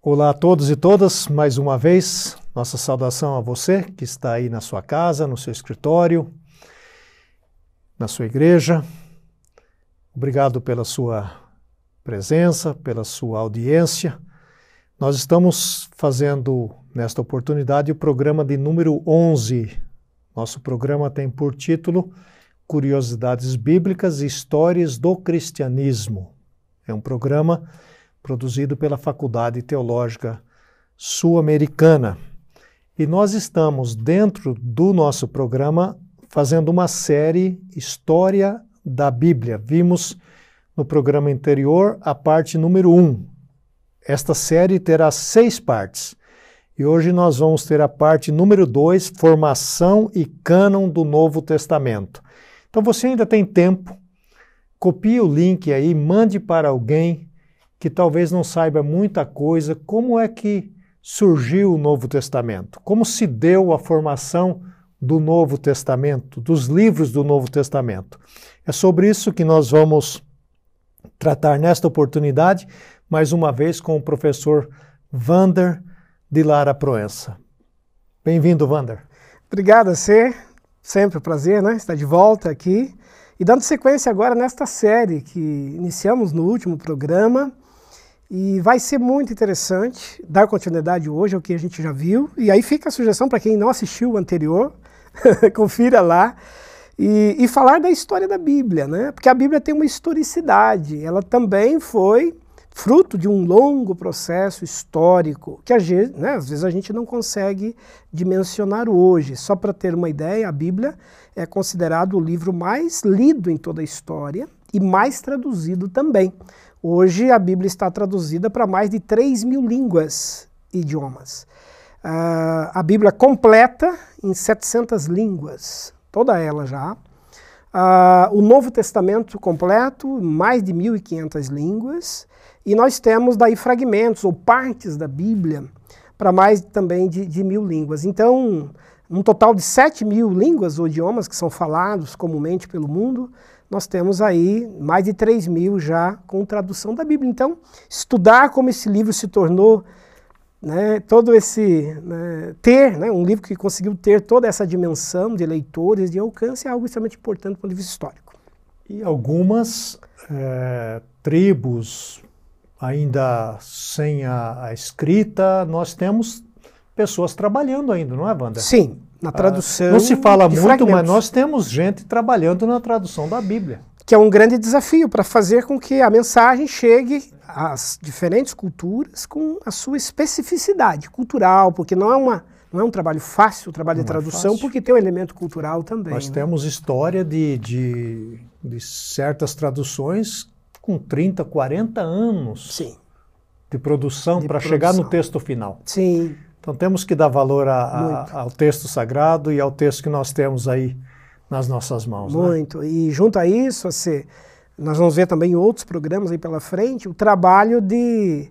Olá a todos e todas, mais uma vez, nossa saudação a você que está aí na sua casa, no seu escritório, na sua igreja. Obrigado pela sua presença, pela sua audiência. Nós estamos fazendo nesta oportunidade o programa de número 11. Nosso programa tem por título Curiosidades Bíblicas e Histórias do Cristianismo. É um programa produzido pela Faculdade Teológica Sul-Americana. E nós estamos, dentro do nosso programa, fazendo uma série História da Bíblia. Vimos no programa anterior a parte número 1. Um. Esta série terá seis partes. E hoje nós vamos ter a parte número 2, Formação e Cânon do Novo Testamento. Então você ainda tem tempo, copie o link aí, mande para alguém que talvez não saiba muita coisa, como é que surgiu o Novo Testamento? Como se deu a formação do Novo Testamento, dos livros do Novo Testamento? É sobre isso que nós vamos tratar nesta oportunidade, mais uma vez com o professor Vander de Lara Proença. Bem-vindo, Vander. Obrigado a você, sempre um prazer né, estar de volta aqui. E dando sequência agora nesta série que iniciamos no último programa, e vai ser muito interessante dar continuidade hoje ao que a gente já viu. E aí fica a sugestão para quem não assistiu o anterior, confira lá. E, e, falar da história da Bíblia, né? Porque a Bíblia tem uma historicidade. Ela também foi fruto de um longo processo histórico que né, às vezes a gente não consegue dimensionar hoje. Só para ter uma ideia, a Bíblia é considerado o livro mais lido em toda a história e mais traduzido também. Hoje a Bíblia está traduzida para mais de 3 mil línguas e idiomas. Uh, a Bíblia completa em 700 línguas, toda ela já. Uh, o Novo Testamento completo, mais de 1.500 línguas. E nós temos daí fragmentos ou partes da Bíblia para mais também de, de mil línguas. Então, um total de 7 mil línguas ou idiomas que são falados comumente pelo mundo nós temos aí mais de 3 mil já com tradução da Bíblia. Então, estudar como esse livro se tornou, né, todo esse, né, ter, né, um livro que conseguiu ter toda essa dimensão de leitores, de alcance, é algo extremamente importante para o livro histórico. E algumas é, tribos, ainda sem a, a escrita, nós temos pessoas trabalhando ainda, não é, Wanda? Sim, na tradução. não se fala muito, fragmentos. mas nós temos gente trabalhando na tradução da Bíblia. Que é um grande desafio para fazer com que a mensagem chegue às diferentes culturas com a sua especificidade cultural, porque não é uma não é um trabalho fácil o trabalho não de é tradução, é porque tem um elemento cultural também. Nós né? temos história de, de, de, certas traduções com 30, 40 anos Sim. de produção para chegar no texto final. Sim. Então temos que dar valor a, a, ao texto sagrado e ao texto que nós temos aí nas nossas mãos. Né? Muito. Né? E junto a isso, assim, nós vamos ver também outros programas aí pela frente, o trabalho de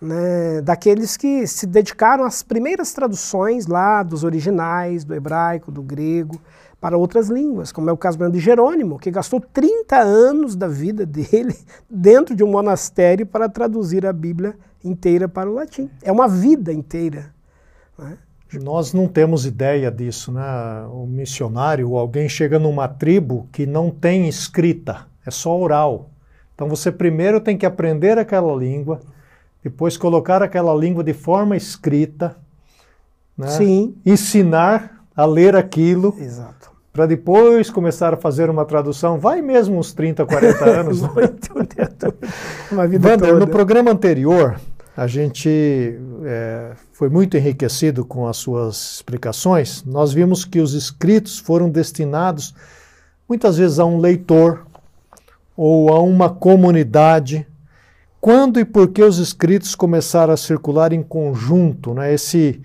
né, daqueles que se dedicaram às primeiras traduções lá dos originais, do hebraico, do grego, para outras línguas, como é o caso de Jerônimo, que gastou 30 anos da vida dele dentro de um monastério para traduzir a Bíblia inteira para o latim. É uma vida inteira né? Nós não temos ideia disso, né? O missionário, alguém chega numa tribo que não tem escrita, é só oral. Então você primeiro tem que aprender aquela língua, depois colocar aquela língua de forma escrita, né? Sim. ensinar a ler aquilo. Exato. Para depois começar a fazer uma tradução, vai mesmo uns 30, 40 anos. uma vida Wander, toda. no programa anterior, a gente é, foi muito enriquecido com as suas explicações. Nós vimos que os escritos foram destinados muitas vezes a um leitor ou a uma comunidade. Quando e por que os escritos começaram a circular em conjunto, né? Esse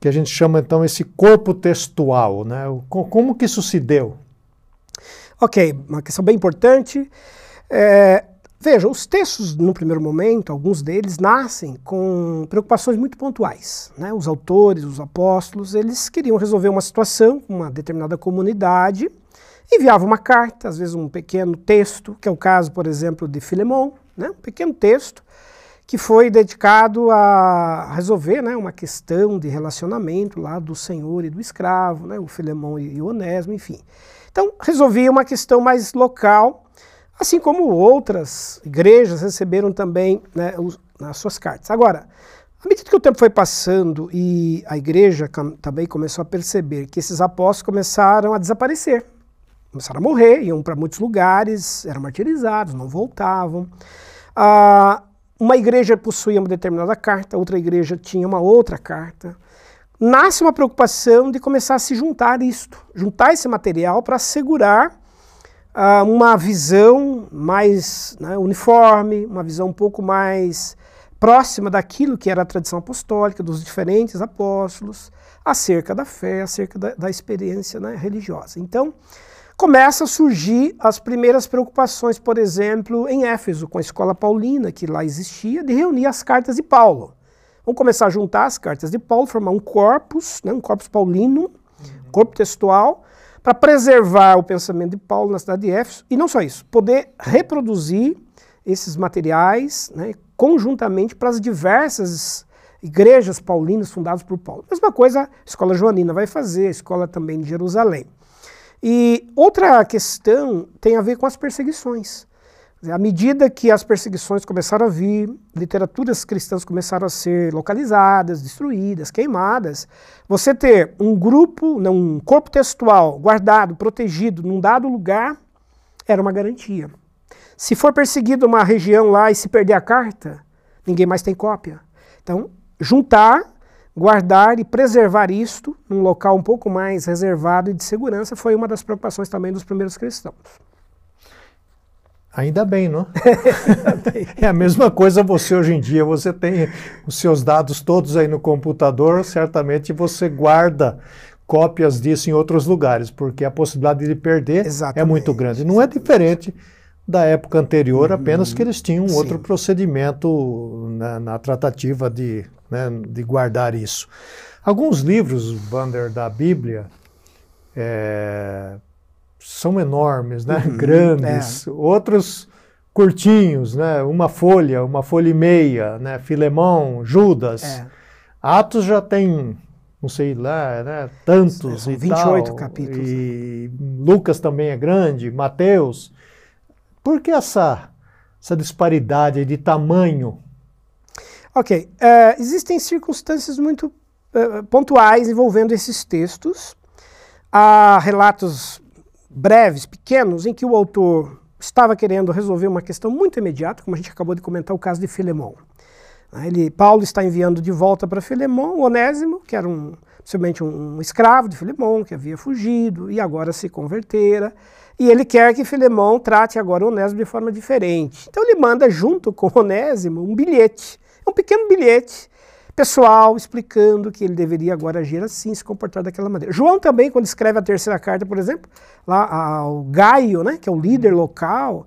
que a gente chama então esse corpo textual, né? Como que isso se deu? Ok, uma questão bem importante. É, Veja, os textos, no primeiro momento, alguns deles nascem com preocupações muito pontuais. Né? Os autores, os apóstolos, eles queriam resolver uma situação com uma determinada comunidade, enviavam uma carta, às vezes um pequeno texto, que é o caso, por exemplo, de Filemão, né? um pequeno texto, que foi dedicado a resolver né, uma questão de relacionamento lá do senhor e do escravo, né, o Filemão e o Onésimo, enfim. Então, resolvia uma questão mais local, assim como outras igrejas receberam também né, os, as suas cartas. Agora, à medida que o tempo foi passando e a igreja também começou a perceber que esses apóstolos começaram a desaparecer, começaram a morrer, iam para muitos lugares, eram martirizados, não voltavam. Ah, uma igreja possuía uma determinada carta, outra igreja tinha uma outra carta. Nasce uma preocupação de começar a se juntar isto, juntar esse material para assegurar uh, uma visão mais né, uniforme, uma visão um pouco mais próxima daquilo que era a tradição apostólica, dos diferentes apóstolos, acerca da fé, acerca da, da experiência né, religiosa. Então, começa a surgir as primeiras preocupações, por exemplo, em Éfeso, com a escola paulina, que lá existia, de reunir as cartas de Paulo. Vamos começar a juntar as cartas de Paulo, formar um corpus, né, um corpus paulino, uhum. corpo textual, para preservar o pensamento de Paulo na cidade de Éfeso, e não só isso, poder reproduzir esses materiais né, conjuntamente para as diversas igrejas paulinas fundadas por Paulo. Mesma coisa a escola joanina vai fazer, a escola também de Jerusalém. E outra questão tem a ver com as perseguições. À medida que as perseguições começaram a vir, literaturas cristãs começaram a ser localizadas, destruídas, queimadas, você ter um grupo, um corpo textual guardado, protegido num dado lugar, era uma garantia. Se for perseguido uma região lá e se perder a carta, ninguém mais tem cópia. Então, juntar guardar e preservar isto num local um pouco mais reservado e de segurança foi uma das preocupações também dos primeiros cristãos. Ainda bem, não? é a mesma coisa você hoje em dia, você tem os seus dados todos aí no computador, certamente você guarda cópias disso em outros lugares, porque a possibilidade de perder Exatamente. é muito grande. Não é diferente da época anterior, apenas que eles tinham um outro procedimento na, na tratativa de né, de guardar isso. Alguns livros, Vander, da Bíblia, é, são enormes, né? Uhum, grandes, é. outros curtinhos, né? uma folha, uma folha e meia, né? Filemão, Judas. É. Atos já tem, não sei lá, né? tantos São e 28 tal. capítulos. E Lucas também é grande, Mateus. Por que essa, essa disparidade de tamanho Ok, uh, existem circunstâncias muito uh, pontuais envolvendo esses textos. Há relatos breves, pequenos, em que o autor estava querendo resolver uma questão muito imediata, como a gente acabou de comentar, o caso de Filemão. Ele, Paulo está enviando de volta para Filemão o Onésimo, que era um, possivelmente um, escravo de Filemão, que havia fugido e agora se convertera. E ele quer que Filemão trate agora o Onésimo de forma diferente. Então ele manda junto com o Onésimo um bilhete um pequeno bilhete pessoal explicando que ele deveria agora agir assim, se comportar daquela maneira. João também, quando escreve a terceira carta, por exemplo, lá ao Gaio, né, que é o líder local,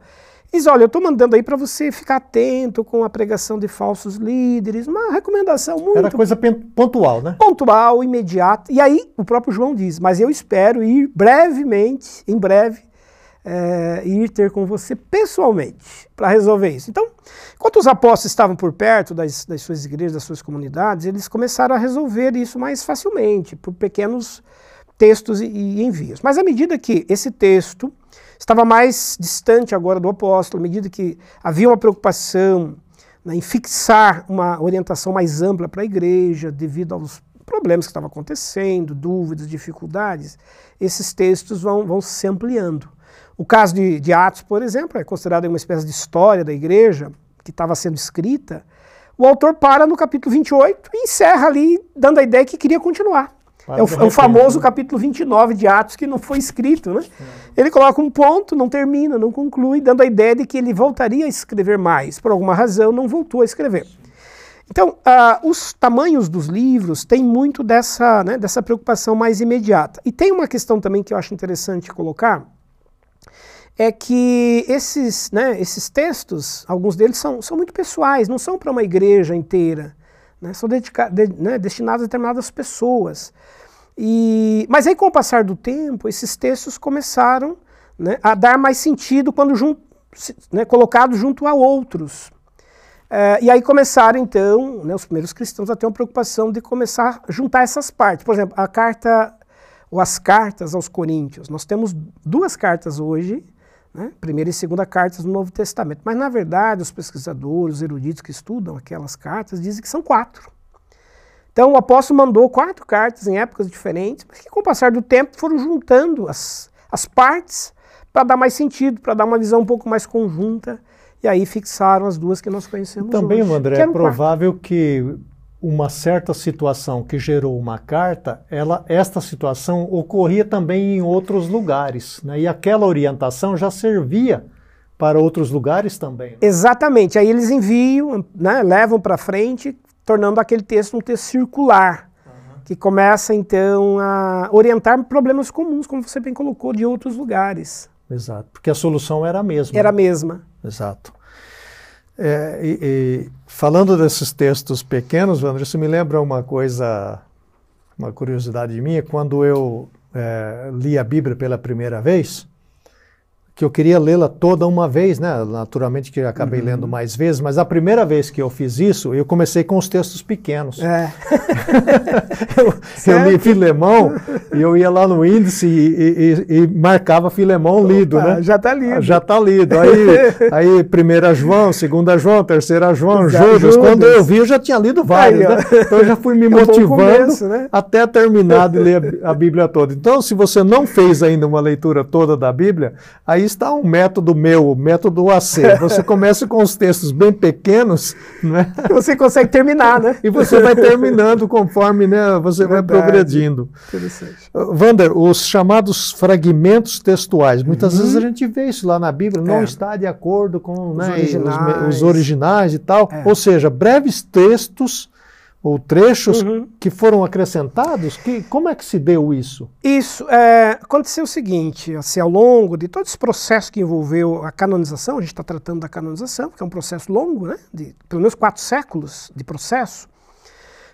diz, olha, eu estou mandando aí para você ficar atento com a pregação de falsos líderes, uma recomendação muito... Era coisa pontual, né? Pontual, imediata. E aí o próprio João diz, mas eu espero ir brevemente, em breve, é, ir ter com você pessoalmente para resolver isso. Então, enquanto os apóstolos estavam por perto das, das suas igrejas, das suas comunidades, eles começaram a resolver isso mais facilmente, por pequenos textos e, e envios. Mas à medida que esse texto estava mais distante agora do apóstolo, à medida que havia uma preocupação né, em fixar uma orientação mais ampla para a igreja, devido aos problemas que estavam acontecendo, dúvidas, dificuldades, esses textos vão, vão se ampliando. O caso de, de Atos, por exemplo, é considerado uma espécie de história da igreja que estava sendo escrita. O autor para no capítulo 28 e encerra ali, dando a ideia que queria continuar. é o, é o, famoso capítulo 29 de Atos que não foi escrito. Né? É. Ele coloca um ponto, não termina, não conclui, dando a ideia de que ele voltaria a escrever mais. Por alguma razão, não voltou a escrever. Então, uh, os tamanhos dos livros têm muito dessa, né, dessa preocupação mais imediata. E tem uma questão também que eu acho interessante colocar, é que esses, né, esses textos, alguns deles são, são muito pessoais, não são para uma igreja inteira, né, são dedica, de, né, destinados a determinadas pessoas. E, mas aí, com o passar do tempo, esses textos começaram né, a dar mais sentido quando jun, né, colocados junto a outros. É, e aí começaram, então, né, os primeiros cristãos a ter uma preocupação de começar a juntar essas partes. Por exemplo, a carta, ou as cartas aos Coríntios. Nós temos duas cartas hoje, né, primeira e segunda cartas do Novo Testamento. Mas, na verdade, os pesquisadores, os eruditos que estudam aquelas cartas, dizem que são quatro. Então, o apóstolo mandou quatro cartas em épocas diferentes, mas que, com o passar do tempo, foram juntando as, as partes para dar mais sentido, para dar uma visão um pouco mais conjunta e aí fixaram as duas que nós conhecemos Também, hoje. André, é provável que uma certa situação que gerou uma carta, ela, esta situação ocorria também em outros lugares, né? e aquela orientação já servia para outros lugares também. Né? Exatamente, aí eles enviam, né, levam para frente, tornando aquele texto um texto circular, uhum. que começa então a orientar problemas comuns, como você bem colocou, de outros lugares. Exato, porque a solução era a mesma. Era a mesma. Exato. É, e, e, falando desses textos pequenos, Wander, isso me lembra uma coisa, uma curiosidade minha. Quando eu é, li a Bíblia pela primeira vez, que eu queria lê-la toda uma vez, né? Naturalmente que eu acabei uhum. lendo mais vezes, mas a primeira vez que eu fiz isso, eu comecei com os textos pequenos. É. eu, eu, li Filemão e eu ia lá no índice e, e, e marcava Filemão lido, Opa, né? Já está lido. Já está lido. Aí, aí primeira João, segunda João, terceira João, Judas. Judas. Quando eu vi, eu já tinha lido vários, aí, né? Então eu já fui me é motivando começo, né? até terminar de ler a Bíblia toda. Então, se você não fez ainda uma leitura toda da Bíblia, aí aí está um método meu, o método AC. Você começa com os textos bem pequenos, né? Você consegue terminar, né? E você vai terminando conforme né, você Verdade. vai progredindo. Interessante. Wander, os chamados fragmentos textuais, muitas uhum. vezes a gente vê isso lá na Bíblia, não é. está de acordo com os, né, originais. Os, os originais e tal. É. Ou seja, breves textos ou trechos uhum. que foram acrescentados? Que, como é que se deu isso? Isso. É, aconteceu o seguinte, assim, ao longo de todo esse processo que envolveu a canonização, a gente está tratando da canonização, que é um processo longo, né, de pelo menos quatro séculos de processo,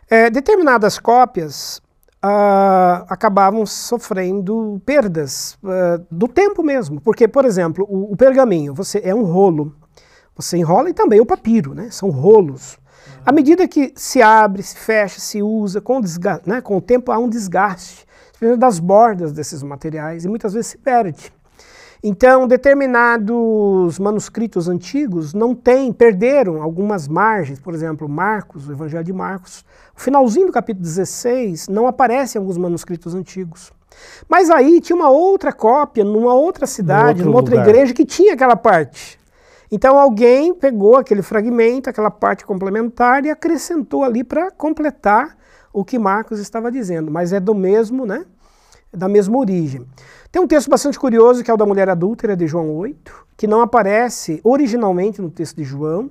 é, determinadas cópias uh, acabavam sofrendo perdas uh, do tempo mesmo. Porque, por exemplo, o, o pergaminho você é um rolo, você enrola e também o papiro, né, são rolos. À medida que se abre, se fecha, se usa, com, né, com o tempo há um desgaste das bordas desses materiais e muitas vezes se perde. Então, determinados manuscritos antigos não têm, perderam algumas margens, por exemplo, Marcos, o Evangelho de Marcos, o finalzinho do capítulo 16 não aparece em alguns manuscritos antigos. Mas aí tinha uma outra cópia, numa outra cidade, numa outra lugar. igreja que tinha aquela parte. Então alguém pegou aquele fragmento, aquela parte complementar e acrescentou ali para completar o que Marcos estava dizendo, mas é do mesmo, né? Da mesma origem. Tem um texto bastante curioso que é o da mulher adúltera de João 8, que não aparece originalmente no texto de João.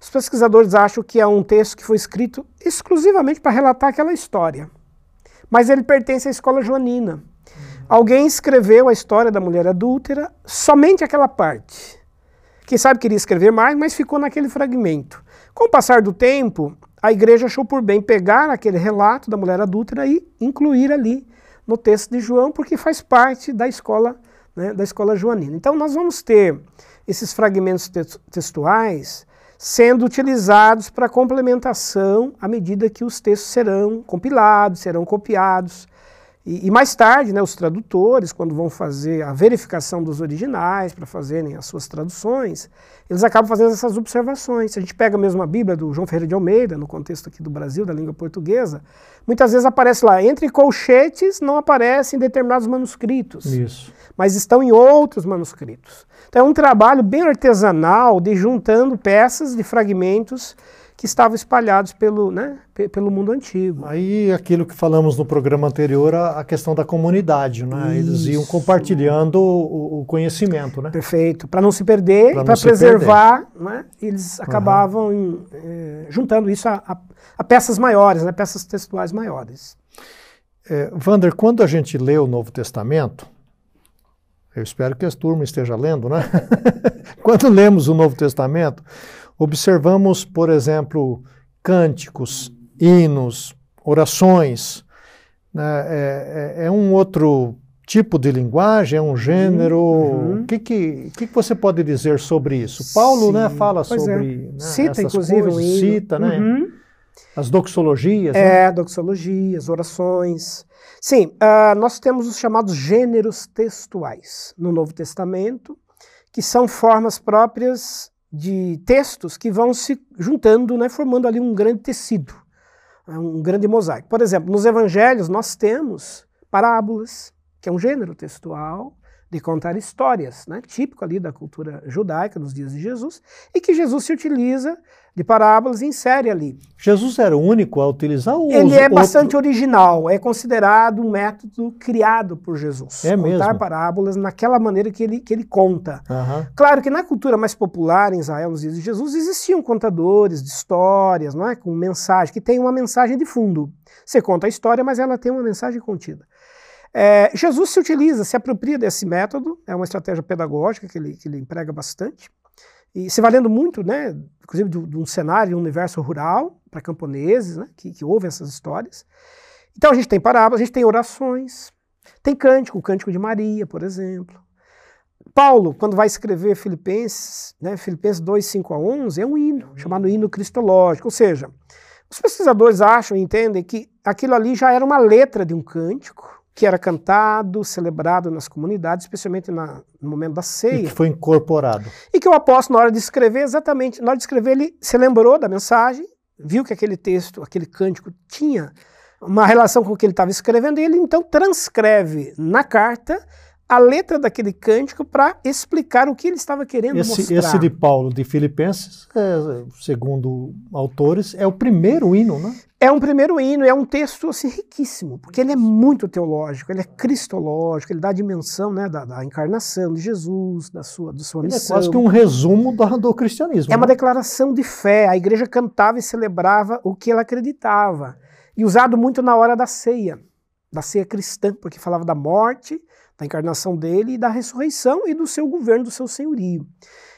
Os pesquisadores acham que é um texto que foi escrito exclusivamente para relatar aquela história. Mas ele pertence à escola joanina. Alguém escreveu a história da mulher adúltera, somente aquela parte. Quem sabe queria escrever mais, mas ficou naquele fragmento. Com o passar do tempo, a igreja achou por bem pegar aquele relato da mulher adúltera e incluir ali no texto de João, porque faz parte da escola, né, da escola joanina. Então nós vamos ter esses fragmentos textuais sendo utilizados para complementação à medida que os textos serão compilados, serão copiados. E, e, mais tarde, né, os tradutores, quando vão fazer a verificação dos originais para fazerem as suas traduções, eles acabam fazendo essas observações. Se a gente pega mesmo a Bíblia do João Ferreira de Almeida, no contexto aqui do Brasil, da língua portuguesa, muitas vezes aparece lá, entre colchetes não aparece em determinados manuscritos, Isso. mas estão em outros manuscritos. Então é um trabalho bem artesanal de juntando peças de fragmentos que estavam espalhados pelo, né, pelo mundo antigo. Aí aquilo que falamos no programa anterior, a, questão da comunidade, né? Eles iam compartilhando o, o conhecimento, né? Perfeito, para não se perder, para preservar, né? Eles acabavam uhum. em, juntando isso a, a, a, peças maiores, né? Peças textuais maiores. É, Vander, quando a gente lê o Novo Testamento, eu espero que as turmas estejam lendo, né? quando lemos o Novo Testamento, observamos, por exemplo, cânticos, hinos, orações. Né? É, é, é, um outro tipo de linguagem, é um gênero. Uhum. O que, que, que, você pode dizer sobre isso? Paulo né, fala pois é. sobre. É. Né, cita, inclusive, coisas, um cita, né? Uhum. As doxologias. É, né? doxologias, orações. Sim, uh, nós temos os chamados gêneros textuais no Novo Testamento, que são formas próprias de textos que vão se juntando, né, formando ali um grande tecido, um grande mosaico. Por exemplo, nos evangelhos nós temos parábolas, que é um gênero textual de contar histórias, né, típico ali da cultura judaica dos dias de Jesus, e que Jesus se utiliza de parábolas e insere ali. Jesus era o único a utilizar o Ele é bastante original, é considerado um método criado por Jesus. É contar mesmo? parábolas naquela maneira que ele, que ele conta. Uhum. Claro que na cultura mais popular em Israel, nos dias de Jesus, existiam contadores de histórias, não é? com mensagem, que tem uma mensagem de fundo. Você conta a história, mas ela tem uma mensagem contida. É, Jesus se utiliza, se apropria desse método, é uma estratégia pedagógica que ele, que ele emprega bastante, e se valendo muito, né, inclusive de, um cenário, de um universo rural, para camponeses, né, que, que ouvem essas histórias. Então a gente tem parábolas, a gente tem orações, tem cântico, o cântico de Maria, por exemplo. Paulo, quando vai escrever Filipenses, né, Filipenses 2, 5 a 11, é um hino, chamado hino cristológico, ou seja, os pesquisadores acham e entendem que aquilo ali já era uma letra de um cântico, que era cantado, celebrado nas comunidades, especialmente na, no momento da ceia. E que foi incorporado. E que o apóstolo, na hora de escrever, exatamente, na hora de escrever, ele se lembrou da mensagem, viu que aquele texto, aquele cântico tinha uma relação com o que ele estava escrevendo, e ele então transcreve na carta a letra daquele cântico para explicar o que ele estava querendo esse, mostrar. Esse de Paulo de Filipenses, é, segundo autores, é o primeiro hino, né? É um primeiro hino, é um texto assim, riquíssimo, porque ele é muito teológico, ele é cristológico, ele dá a dimensão né, da, da encarnação de Jesus, da sua, da sua ele missão. É quase que um resumo do, do cristianismo. É né? uma declaração de fé. A igreja cantava e celebrava o que ela acreditava. E usado muito na hora da ceia, da ceia cristã, porque falava da morte, da encarnação dele e da ressurreição e do seu governo, do seu senhorio.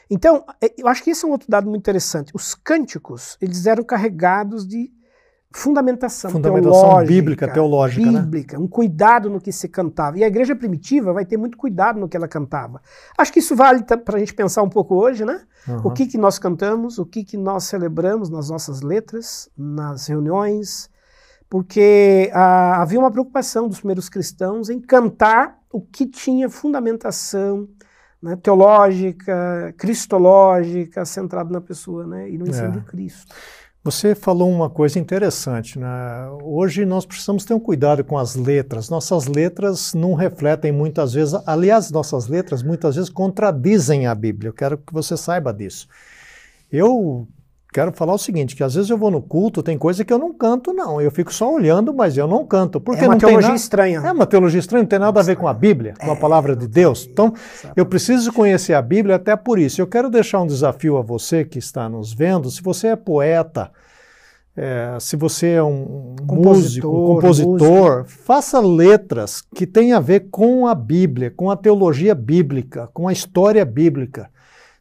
Então, é, eu acho que esse é um outro dado muito interessante. Os cânticos, eles eram carregados de fundamentação, fundamentação teológica, bíblica, teológica, né? bíblica, né? um cuidado no que se cantava. E a igreja primitiva vai ter muito cuidado no que ela cantava. Acho que isso vale para a gente pensar um pouco hoje, né? Uhum. O que, que nós cantamos, o que, que nós celebramos nas nossas letras, nas reuniões, porque ah, havia uma preocupação dos primeiros cristãos em cantar o que tinha fundamentação né, teológica, cristológica, centrado na pessoa né, e no ensino é. de Cristo. Você falou uma coisa interessante. Né? Hoje nós precisamos ter um cuidado com as letras. Nossas letras não refletem muitas vezes, aliás, nossas letras muitas vezes contradizem a Bíblia. Eu quero que você saiba disso. Eu quero falar o seguinte, que às vezes eu vou no culto, tem coisa que eu não canto, não. Eu fico só olhando, mas eu não canto. Porque é uma não teologia tem nada, estranha. É uma teologia estranha, não tem nada a ver com a Bíblia, com a é, palavra de Deus. Então, eu preciso conhecer a Bíblia até por isso. Eu quero deixar um desafio a você que está nos vendo. Se você é poeta, é, se você é um compositor, músico, um compositor, músico. faça letras que tenham a ver com a Bíblia, com a teologia bíblica, com a história bíblica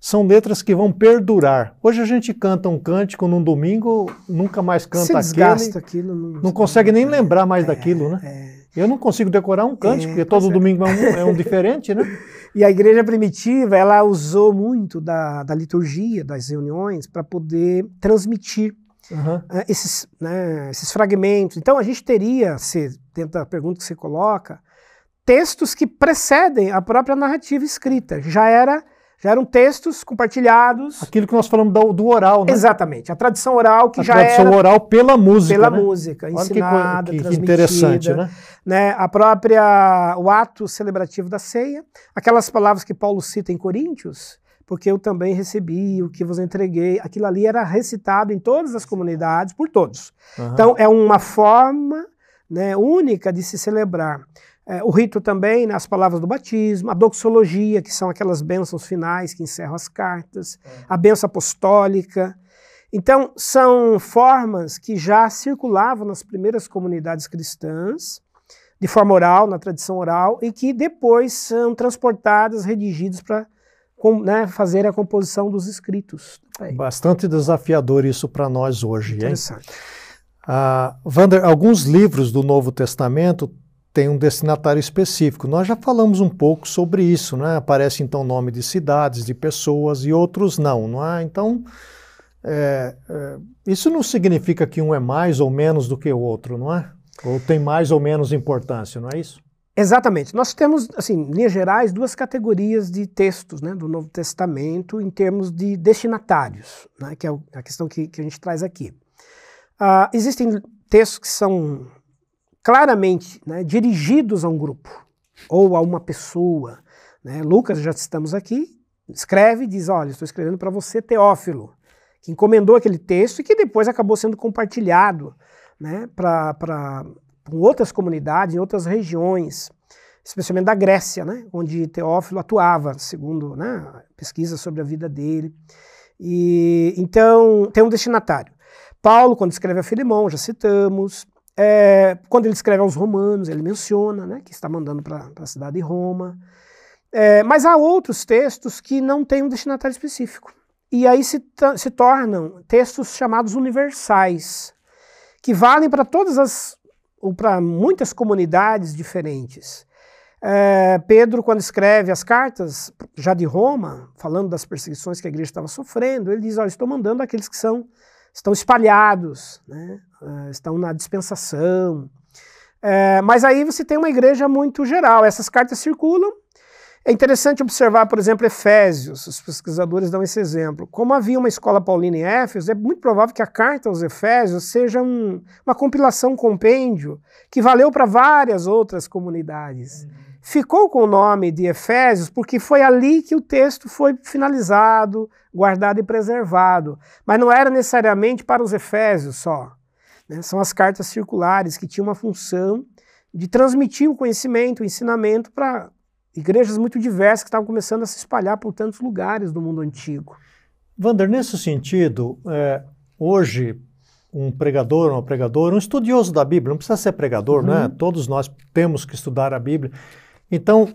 são letras que vão perdurar. Hoje a gente canta um cântico num domingo, nunca mais canta Se aquele. aquilo. Não, não consegue nem lembrar mais é, daquilo, né? É. Eu não consigo decorar um cântico, é, porque todo é. domingo é um, é um diferente, né? E a igreja primitiva, ela usou muito da, da liturgia, das reuniões, para poder transmitir uhum. esses, né, esses fragmentos. Então a gente teria, se, dentro da pergunta que você coloca, textos que precedem a própria narrativa escrita. Já era já eram textos compartilhados. Aquilo que nós falamos do, do oral, né? Exatamente. A tradição oral que a já era... A tradição oral pela música, Pela né? música, ensinada, que, que, que interessante, né? né? A própria... o ato celebrativo da ceia. Aquelas palavras que Paulo cita em Coríntios, porque eu também recebi o que vos entreguei. Aquilo ali era recitado em todas as comunidades, por todos. Uhum. Então, é uma forma né, única de se celebrar. É, o rito também, né, as palavras do batismo, a doxologia, que são aquelas bênçãos finais que encerram as cartas, é. a bênção apostólica. Então, são formas que já circulavam nas primeiras comunidades cristãs, de forma oral, na tradição oral, e que depois são transportadas, redigidas para né, fazer a composição dos escritos. Bastante desafiador isso para nós hoje. Interessante. Hein? Uh, Wander, alguns livros do Novo Testamento tem um destinatário específico. Nós já falamos um pouco sobre isso, né? Aparece então nome de cidades, de pessoas e outros não, não é? Então, é, é, isso não significa que um é mais ou menos do que o outro, não é? Ou tem mais ou menos importância, não é isso? Exatamente. Nós temos, assim, em linhas gerais, duas categorias de textos né, do Novo Testamento em termos de destinatários, né, que é a questão que, que a gente traz aqui. Uh, existem textos que são claramente né, dirigidos a um grupo ou a uma pessoa. Né? Lucas, já citamos aqui, escreve e diz: Olha, estou escrevendo para você, Teófilo, que encomendou aquele texto e que depois acabou sendo compartilhado né, para outras comunidades, em outras regiões, especialmente da Grécia, né, onde Teófilo atuava, segundo né, pesquisa sobre a vida dele. E então tem um destinatário. Paulo, quando escreve a Filemão, já citamos. É, quando ele escreve aos Romanos, ele menciona né, que está mandando para a cidade de Roma. É, mas há outros textos que não têm um destinatário específico. E aí se, se tornam textos chamados universais, que valem para todas as ou para muitas comunidades diferentes. É, Pedro, quando escreve as cartas, já de Roma, falando das perseguições que a igreja estava sofrendo, ele diz: Olha, estou mandando aqueles que são estão espalhados, né? Uh, estão na dispensação. É, mas aí você tem uma igreja muito geral, essas cartas circulam. É interessante observar, por exemplo, Efésios, os pesquisadores dão esse exemplo. Como havia uma escola paulina em Éfeso, é muito provável que a carta aos Efésios seja um, uma compilação, um compêndio, que valeu para várias outras comunidades. Uhum. Ficou com o nome de Efésios porque foi ali que o texto foi finalizado, guardado e preservado. Mas não era necessariamente para os Efésios só. Né? São as cartas circulares que tinham uma função de transmitir o conhecimento, o ensinamento para igrejas muito diversas que estavam começando a se espalhar por tantos lugares do mundo antigo. Wander, nesse sentido, é, hoje um pregador, uma pregadora, um estudioso da Bíblia, não precisa ser pregador, né? uhum. né? Todos nós temos que estudar a Bíblia. Então,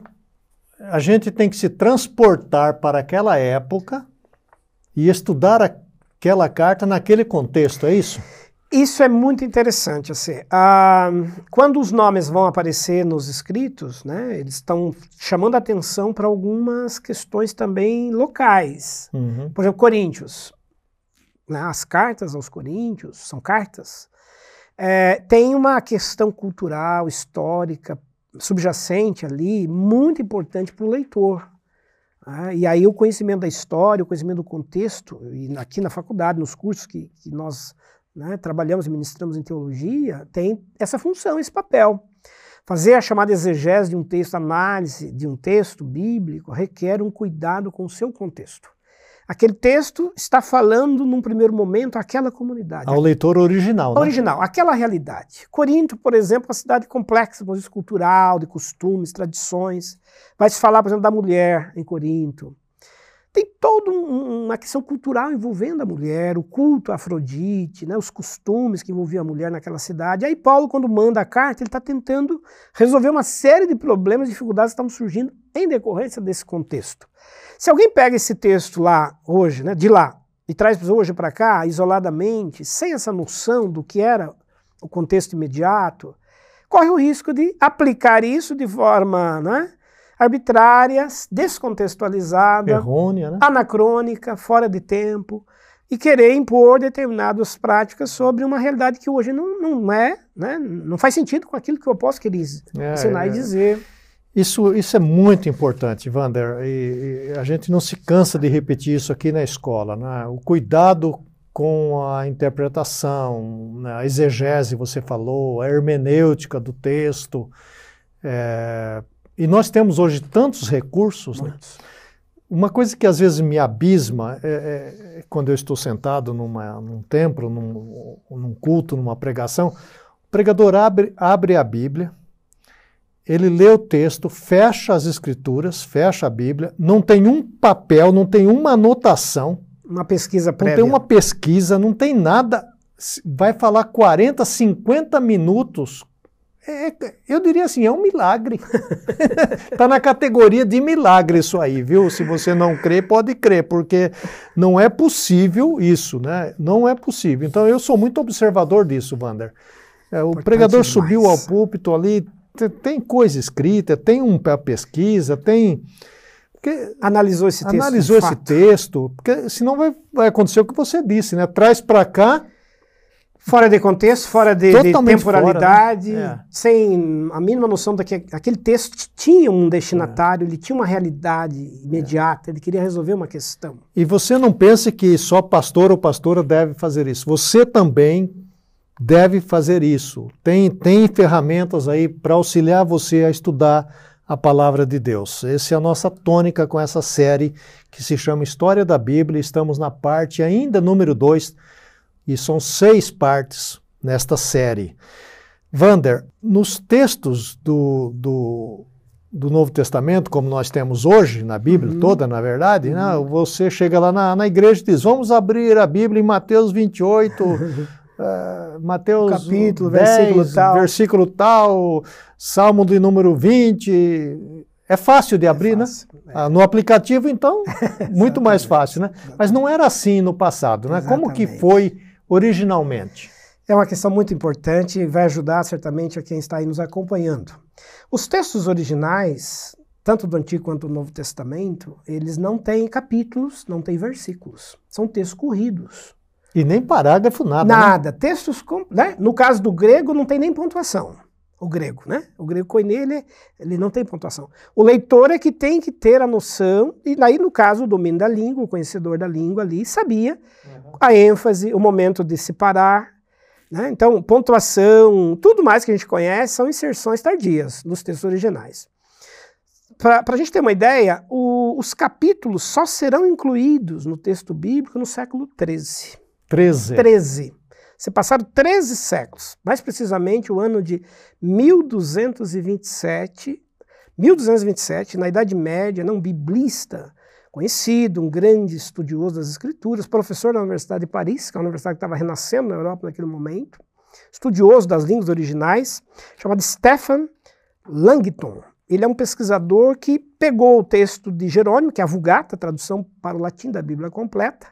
a gente tem que se transportar para aquela época e estudar aquela carta naquele contexto, é isso? Isso é muito interessante. Assim, ah, quando os nomes vão aparecer nos escritos, né, eles estão chamando a atenção para algumas questões também locais. Uhum. Por exemplo, Coríntios. Né, as cartas aos Coríntios são cartas. É, tem uma questão cultural, histórica, subjacente ali, muito importante para o leitor. Ah, e aí o conhecimento da história, o conhecimento do contexto, e aqui na faculdade, nos cursos que, que nós né, trabalhamos e ministramos em teologia, tem essa função, esse papel. Fazer a chamada exegese de um texto, análise de um texto bíblico, requer um cuidado com o seu contexto. Aquele texto está falando, num primeiro momento, àquela comunidade. Ao leitor original, né? Original, aquela realidade. Corinto, por exemplo, é uma cidade complexa, isso, cultural, de costumes, tradições. Vai se falar, por exemplo, da mulher em Corinto. Tem toda um, uma questão cultural envolvendo a mulher, o culto a Afrodite, né, os costumes que envolviam a mulher naquela cidade. Aí Paulo, quando manda a carta, ele está tentando resolver uma série de problemas e dificuldades que estavam surgindo em decorrência desse contexto. Se alguém pega esse texto lá hoje, né, de lá, e traz hoje para cá, isoladamente, sem essa noção do que era o contexto imediato, corre o risco de aplicar isso de forma né, arbitrária, descontextualizada, errônea, né? anacrônica, fora de tempo, e querer impor determinadas práticas sobre uma realidade que hoje não, não é, né, não faz sentido com aquilo que eu posso querer é, ensinar é. e dizer. Isso, isso é muito importante, Wander, e, e, a gente não se cansa de repetir isso aqui na escola. Né? O cuidado com a interpretação, né? a exegese, você falou, a hermenêutica do texto. É, e nós temos hoje tantos recursos. Né? Uma coisa que às vezes me abisma é, é, é quando eu estou sentado numa, num templo, num, num culto, numa pregação, o pregador abre, abre a Bíblia ele lê o texto, fecha as escrituras, fecha a Bíblia, não tem um papel, não tem uma anotação. Uma pesquisa prévia. Não tem uma pesquisa, não tem nada. Vai falar 40, 50 minutos. É, eu diria assim, é um milagre. Está na categoria de milagre isso aí, viu? Se você não crê, pode crer, porque não é possível isso, né? Não é possível. Então eu sou muito observador disso, Wander. É, o pregador demais. subiu ao púlpito ali, tem coisa escrita, tem uma pesquisa, tem. Porque analisou esse texto. Analisou esse fato. texto, porque senão vai, vai acontecer o que você disse, né? Traz para cá Fora de contexto, fora de, de temporalidade, fora, né? é. sem a mínima noção de que aquele texto tinha um destinatário, é. ele tinha uma realidade imediata, ele queria resolver uma questão. E você não pense que só pastor ou pastora deve fazer isso. Você também deve fazer isso. Tem, tem ferramentas aí para auxiliar você a estudar a palavra de Deus. Essa é a nossa tônica com essa série que se chama História da Bíblia. Estamos na parte ainda número 2 e são seis partes nesta série. Vander, nos textos do, do, do, Novo Testamento, como nós temos hoje, na Bíblia uhum. toda, na verdade, né, uhum. né, você chega lá na, na igreja e diz: vamos abrir a Bíblia em Mateus 28. uh, eh, Mateus capítulo, 10, versículo tal. versículo tal, Salmo de número 20. É fácil de é abrir, né? fácil, né? É. Ah, no aplicativo, então, muito mais fácil, né? Mas não era assim no passado, né? Exatamente. Como que foi originalmente? É uma questão muito importante e vai ajudar certamente a quem está aí nos acompanhando. Os textos originais, tanto do Antigo quanto do Novo Testamento, eles não têm capítulos, não têm versículos. São textos corridos. E nem parágrafo, nada. Né? Nada. Né? Textos, com, né? no caso do grego, não tem nem pontuação. O grego, né? O grego koiné, ele, ele não tem pontuação. O leitor é que tem que ter a noção, e aí, no caso, o domínio da língua, o conhecedor da língua ali, sabia uhum. a ênfase, o momento de se parar. Né? Então, pontuação, tudo mais que a gente conhece são inserções tardias nos textos originais. Para a gente ter uma ideia, o, os capítulos só serão incluídos no texto bíblico no século XIII. 13. 13. Se passaram 13 séculos, mais precisamente o ano de 1227, 1227, na Idade Média, um biblista conhecido, um grande estudioso das Escrituras, professor da Universidade de Paris, que é uma universidade que estava renascendo na Europa naquele momento, estudioso das línguas originais, chamado Stefan Langton. Ele é um pesquisador que pegou o texto de Jerônimo, que é a Vulgata, tradução para o latim da Bíblia completa,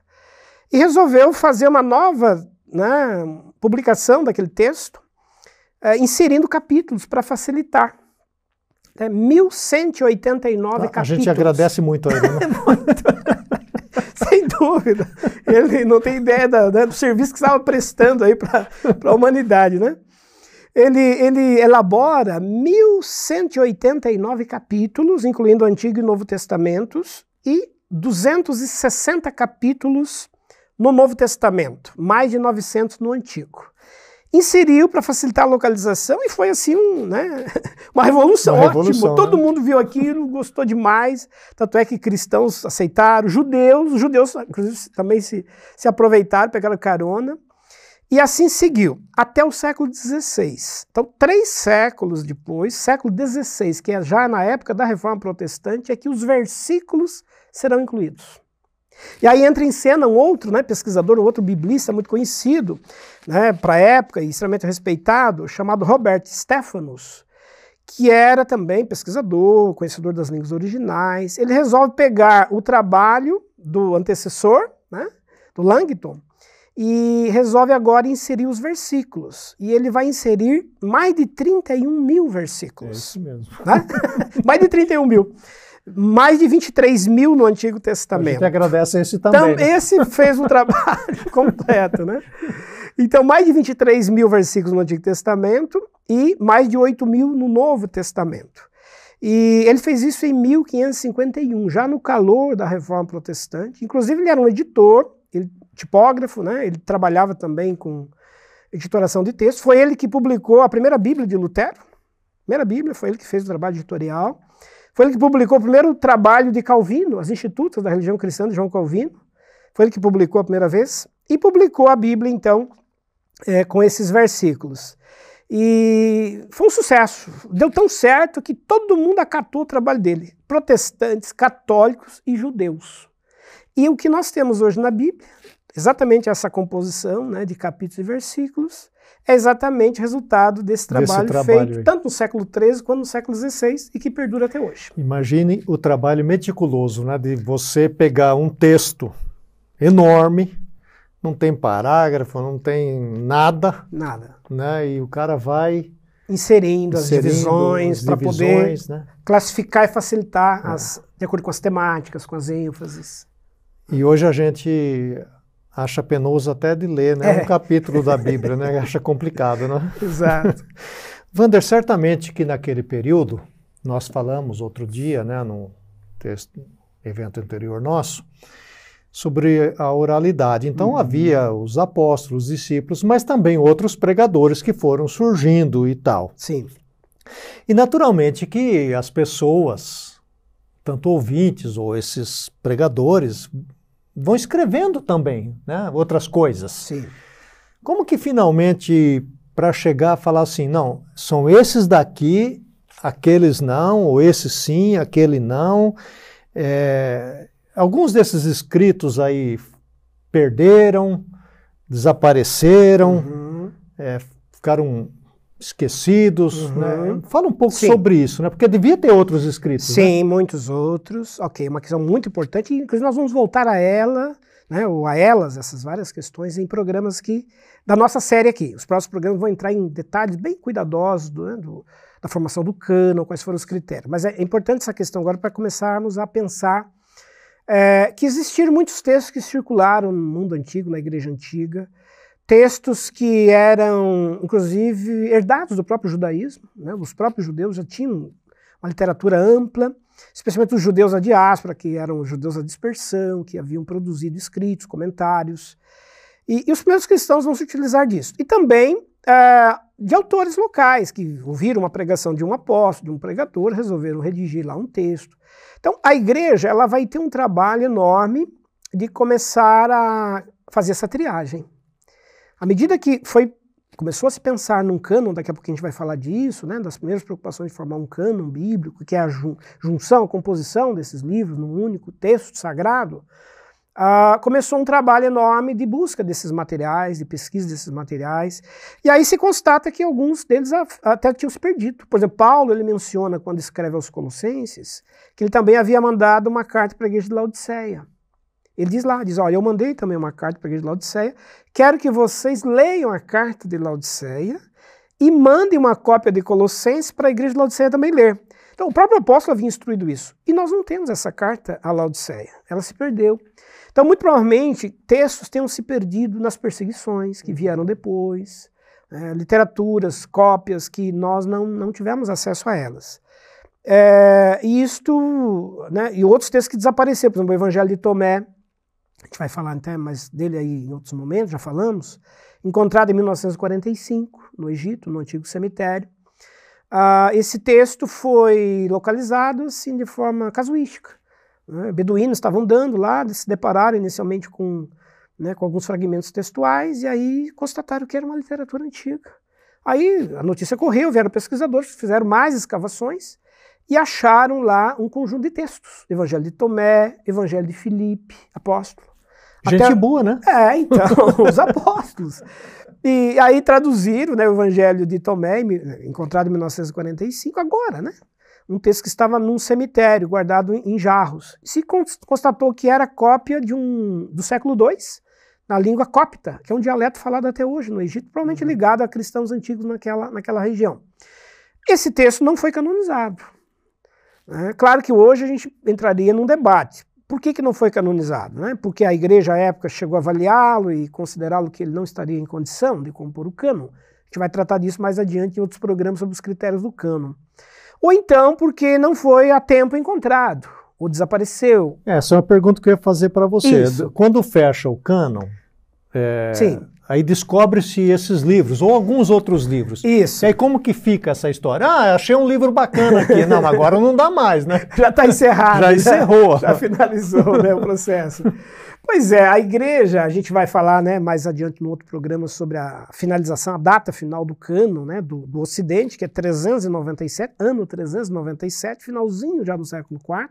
e resolveu fazer uma nova né, publicação daquele texto, é, inserindo capítulos para facilitar. É, 1189 ah, capítulos. A gente agradece muito a ele. Né? muito. Sem dúvida. Ele não tem ideia da, né, do serviço que estava prestando aí para a humanidade, né? Ele, ele elabora 1189 capítulos, incluindo o Antigo e Novo Testamentos, e 260 capítulos no Novo Testamento, mais de 900 no Antigo. Inseriu para facilitar a localização e foi assim um, né, uma revolução, uma revolução ótimo. Todo né? mundo viu aquilo, gostou demais. Tanto é que cristãos aceitaram, judeus, os judeus inclusive também se, se aproveitaram, pegaram carona. E assim seguiu, até o século XVI. Então, três séculos depois, século XVI, que é já na época da Reforma Protestante, é que os versículos serão incluídos. E aí entra em cena um outro né, pesquisador, um outro biblista muito conhecido né, para a época e extremamente respeitado, chamado Robert Stephanus, que era também pesquisador, conhecedor das línguas originais. Ele resolve pegar o trabalho do antecessor, né, do Langton, e resolve agora inserir os versículos. E ele vai inserir mais de 31 mil versículos. É isso mesmo. Né? mais de 31 mil mais de 23 mil no Antigo Testamento. A gente agradece esse também. Então, né? esse fez um trabalho completo, né? Então, mais de 23 mil versículos no Antigo Testamento e mais de 8 mil no Novo Testamento. E ele fez isso em 1551, já no calor da Reforma Protestante. Inclusive, ele era um editor, ele, tipógrafo, né? ele trabalhava também com editoração de textos. Foi ele que publicou a primeira Bíblia de Lutero. Primeira Bíblia, foi ele que fez o trabalho editorial. Foi ele que publicou o primeiro trabalho de Calvino, as Institutas da Religião Cristã de João Calvino. Foi ele que publicou a primeira vez e publicou a Bíblia, então, é, com esses versículos. E foi um sucesso. Deu tão certo que todo mundo acatou o trabalho dele: protestantes, católicos e judeus. E o que nós temos hoje na Bíblia, exatamente essa composição né, de capítulos e versículos, é exatamente resultado desse trabalho, desse trabalho feito aí. tanto no século XIII quanto no século XVI e que perdura até hoje. Imagine o trabalho meticuloso né, de você pegar um texto enorme, não tem parágrafo, não tem nada. Nada. Né, e o cara vai inserindo, inserindo as divisões para poder né? classificar e facilitar é. as, de acordo com as temáticas, com as ênfases. E hoje a gente acha penoso até de ler, né? É. Um capítulo da Bíblia, né? Acha complicado, né? Exato. Vander, certamente que naquele período, nós falamos outro dia, né, num texto, evento anterior nosso, sobre a oralidade. Então uhum. havia os apóstolos, os discípulos, mas também outros pregadores que foram surgindo e tal. Sim. E naturalmente que as pessoas, tanto ouvintes ou esses pregadores, vão escrevendo também né, outras coisas. Sim. Como que finalmente, para chegar a falar assim, não, são esses daqui, aqueles não, ou esse sim, aquele não. É, alguns desses escritos aí perderam, desapareceram, uhum. é, ficaram esquecidos. Uhum. Né? Fala um pouco Sim. sobre isso, né? porque devia ter outros escritos. Né? Sim, né? muitos outros. Ok, uma questão muito importante, inclusive nós vamos voltar a ela, né, ou a elas, essas várias questões, em programas que da nossa série aqui. Os próximos programas vão entrar em detalhes bem cuidadosos do, né, do da formação do cano, quais foram os critérios. Mas é importante essa questão agora para começarmos a pensar é, que existiram muitos textos que circularam no mundo antigo, na igreja antiga, textos que eram, inclusive, herdados do próprio judaísmo. Né? Os próprios judeus já tinham uma literatura ampla, especialmente os judeus da diáspora, que eram judeus da dispersão, que haviam produzido escritos, comentários. E, e os primeiros cristãos vão se utilizar disso. E também é, de autores locais, que ouviram uma pregação de um apóstolo, de um pregador, resolveram redigir lá um texto. Então, a igreja ela vai ter um trabalho enorme de começar a fazer essa triagem. À medida que foi começou a se pensar num cânon, daqui a pouco a gente vai falar disso, né, das primeiras preocupações de formar um cânon bíblico, que é a junção, a composição desses livros num único texto sagrado, começou um trabalho enorme de busca desses materiais, de pesquisa desses materiais, e aí se constata que alguns deles até tinham se perdido. Por exemplo, Paulo ele menciona quando escreve aos Colossenses que ele também havia mandado uma carta para a igreja de Laodiceia. Ele diz lá, diz, olha, eu mandei também uma carta para a igreja de Laodiceia, quero que vocês leiam a carta de Laodiceia e mandem uma cópia de Colossenses para a igreja de Laodiceia também ler. Então, o próprio apóstolo havia instruído isso. E nós não temos essa carta a Laodiceia. Ela se perdeu. Então, muito provavelmente, textos tenham se perdido nas perseguições que vieram depois, é, literaturas, cópias que nós não, não tivemos acesso a elas. É, e isto, né, e outros textos que desapareceram, por exemplo, o Evangelho de Tomé, a gente vai falar até mais dele aí em outros momentos, já falamos, encontrado em 1945, no Egito, no antigo cemitério. Ah, esse texto foi localizado assim, de forma casuística. Né? Beduínos estavam andando lá, se depararam inicialmente com, né, com alguns fragmentos textuais e aí constataram que era uma literatura antiga. Aí a notícia correu, vieram pesquisadores, fizeram mais escavações e acharam lá um conjunto de textos. Evangelho de Tomé, Evangelho de Filipe, apóstolo. Gente Até, boa, né? É, então, os apóstolos. E aí traduziram né, o Evangelho de Tomé, encontrado em 1945, agora, né? um texto que estava num cemitério, guardado em jarros. Se constatou que era cópia de um do século II, na língua copta, que é um dialeto falado até hoje no Egito, provavelmente uhum. ligado a cristãos antigos naquela, naquela região. Esse texto não foi canonizado. É, claro que hoje a gente entraria num debate. Por que, que não foi canonizado? Né? Porque a igreja à época chegou a avaliá-lo e considerá-lo que ele não estaria em condição de compor o cânon. A gente vai tratar disso mais adiante em outros programas sobre os critérios do cânon. Ou então porque não foi a tempo encontrado, ou desapareceu. É, essa é uma pergunta que eu ia fazer para você. Isso. Quando fecha o cânon, é, aí descobre-se esses livros, ou alguns outros livros. Isso. E aí como que fica essa história? Ah, achei um livro bacana aqui. não, agora não dá mais, né? Já está encerrado. Já encerrou. Já, já finalizou né, o processo. Pois é, a igreja, a gente vai falar né, mais adiante no outro programa sobre a finalização, a data final do cano né, do, do Ocidente, que é 397, ano 397, finalzinho já do século IV,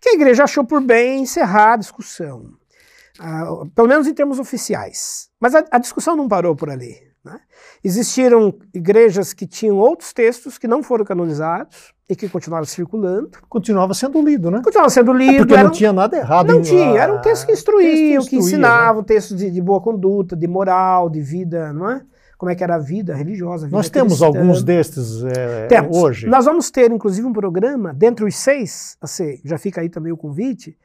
que a igreja achou por bem encerrar a discussão, uh, pelo menos em termos oficiais. Mas a, a discussão não parou por ali. Né? Existiram igrejas que tinham outros textos que não foram canonizados, e que continuava circulando. Continuava sendo lido, né? Continuava sendo lido. É porque não tinha nada errado. Não em, tinha, era um texto que instruía, texto que, que ensinava, né? texto de, de, boa conduta, de moral, de vida, não é? como é que era a vida religiosa. A vida Nós temos cristã. alguns destes é, Temos. hoje. Nós vamos ter, inclusive, um programa, dentre os seis, assim, já fica aí também o convite,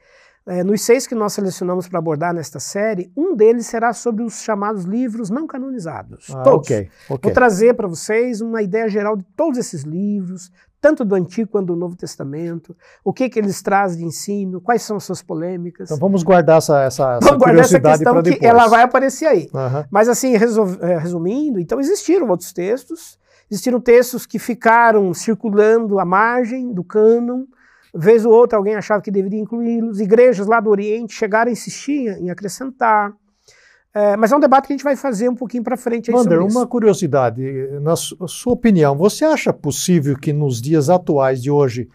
é, nos seis que nós selecionamos para abordar nesta série, um deles será sobre os chamados livros não canonizados. Ah, todos. ok, ok. Vou trazer para vocês uma ideia geral de todos esses livros, tanto do Antigo quanto do Novo Testamento, o que, que eles trazem de ensino, quais são as suas polêmicas. Então vamos guardar essa, essa, essa Vamos guardar essa questão que depois. ela vai aparecer aí. Aham. Mas assim, eh, resumindo, então existiram outros textos, existiram textos que ficaram circulando à margem do cânon, vez ou outra alguém achava que deveria incluí-los, igrejas lá do Oriente chegaram a insistir em acrescentar, Eh, mas é um debate que a gente vai fazer um pouquinho para frente aí Wander, uma curiosidade, na su- sua opinião, você acha possível que nos dias atuais de hoje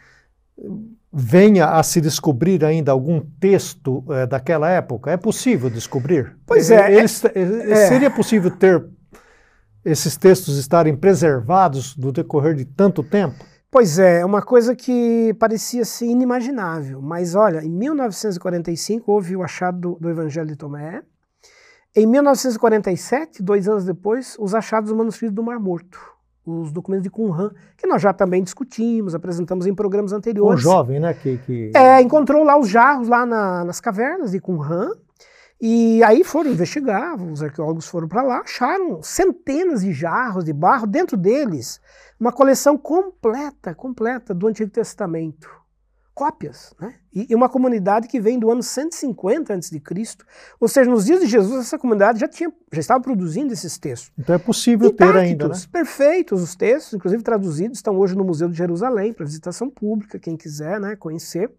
venha a se descobrir ainda algum texto eh, daquela época? É possível descobrir? Pois é, eles- eh, Seria possível ter esses textos estarem preservados do decorrer de tanto tempo? Pois é, é uma coisa que parecia ser inimaginável, mas olha, em 1945 houve o achado do, do Evangelho de Tomé, em 1947, dois anos depois, os achados dos manuscritos do Mar Morto, os documentos de Qumran, que nós já também discutimos, apresentamos em programas Um anteriores. jovem, né? Que, que... É, encontrou lá os jarros lá na- nas cavernas de Qumran, e aí foram investigar, os arqueólogos foram para lá, acharam centenas de jarros de barro, dentro deles uma coleção completa, completa do Antigo Testamento. Cópias, né? E, e uma comunidade que vem do ano 150 a.C. Ou seja, nos dias de Jesus, essa comunidade já, tinha, já estava produzindo esses textos. Então é possível ter ainda, né? Intactos, perfeitos os textos, inclusive traduzidos, estão hoje no Museu de Jerusalém para visitação pública, quem quiser né, conhecer,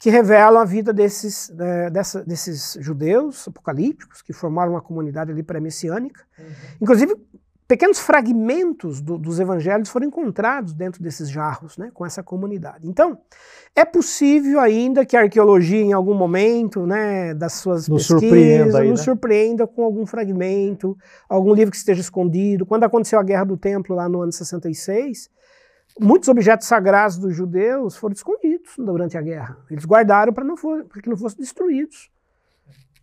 que revelam a vida desses, eh, dessa- desses judeus apocalípticos que formaram uma comunidade ali pré-messiânica. Inclusive, pequenos fragmentos do- dos evangelhos foram encontrados dentro desses jarros, né, com essa comunidade. Então, é possível ainda que a arqueologia, em algum momento né, das suas Nos pesquisas, surpreenda aí, nos né? surpreenda com algum fragmento, algum livro que esteja escondido. Quando aconteceu a Guerra do Templo, lá no ano 66, muitos objetos sagrados dos judeus foram escondidos durante a guerra. Eles guardaram para não for- que não fossem destruídos.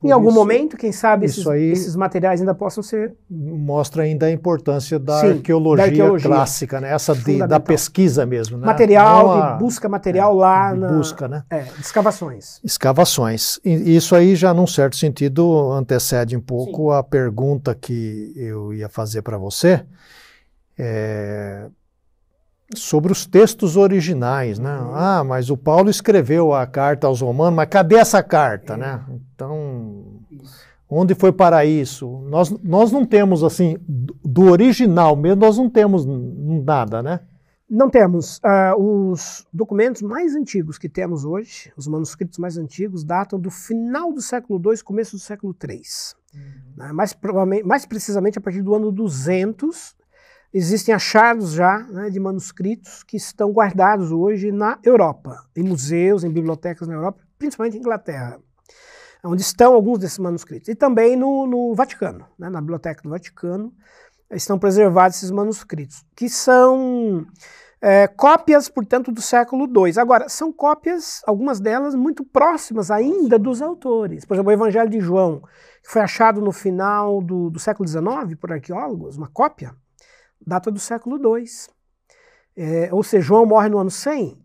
Por em algum isso- momento, quem sabe esses, esses materiais ainda possam ser Mostra ainda a importância da, Sim, arqueologia, da arqueologia. clássica, né? Essa de, da pesquisa mesmo, né? material, a- busca material lá de na busca, né? é, escavações. Escavações. E isso aí já, num certo sentido, antecede um pouco a pergunta que eu ia fazer para você é, sobre os textos originais, né? Uhum. Ah, mas o Paulo escreveu a carta aos Romanos, mas cadê essa carta, né? Então, onde foi para isso? Nós, nós não temos, assim, do original mesmo, nós não temos nada, né? Não temos. ah, os documentos mais antigos que temos hoje, os manuscritos mais antigos, datam do final do século II, começo do século III. Né? Mais, mais precisamente a partir do ano 200, existem achados já né, de manuscritos que estão guardados hoje na Europa, em museus, em bibliotecas na Europa, principalmente em Inglaterra, onde estão alguns desses manuscritos. E também no, no Vaticano, né, na Biblioteca do Vaticano, estão preservados esses manuscritos, que são é, cópias, portanto, do século II. Agora, são cópias, algumas delas, muito próximas ainda dos autores. Por exemplo, o Evangelho de João, que foi achado no final do, do século XIX por arqueólogos, uma cópia, data do século II. É, ou seja, João morre no ano 100.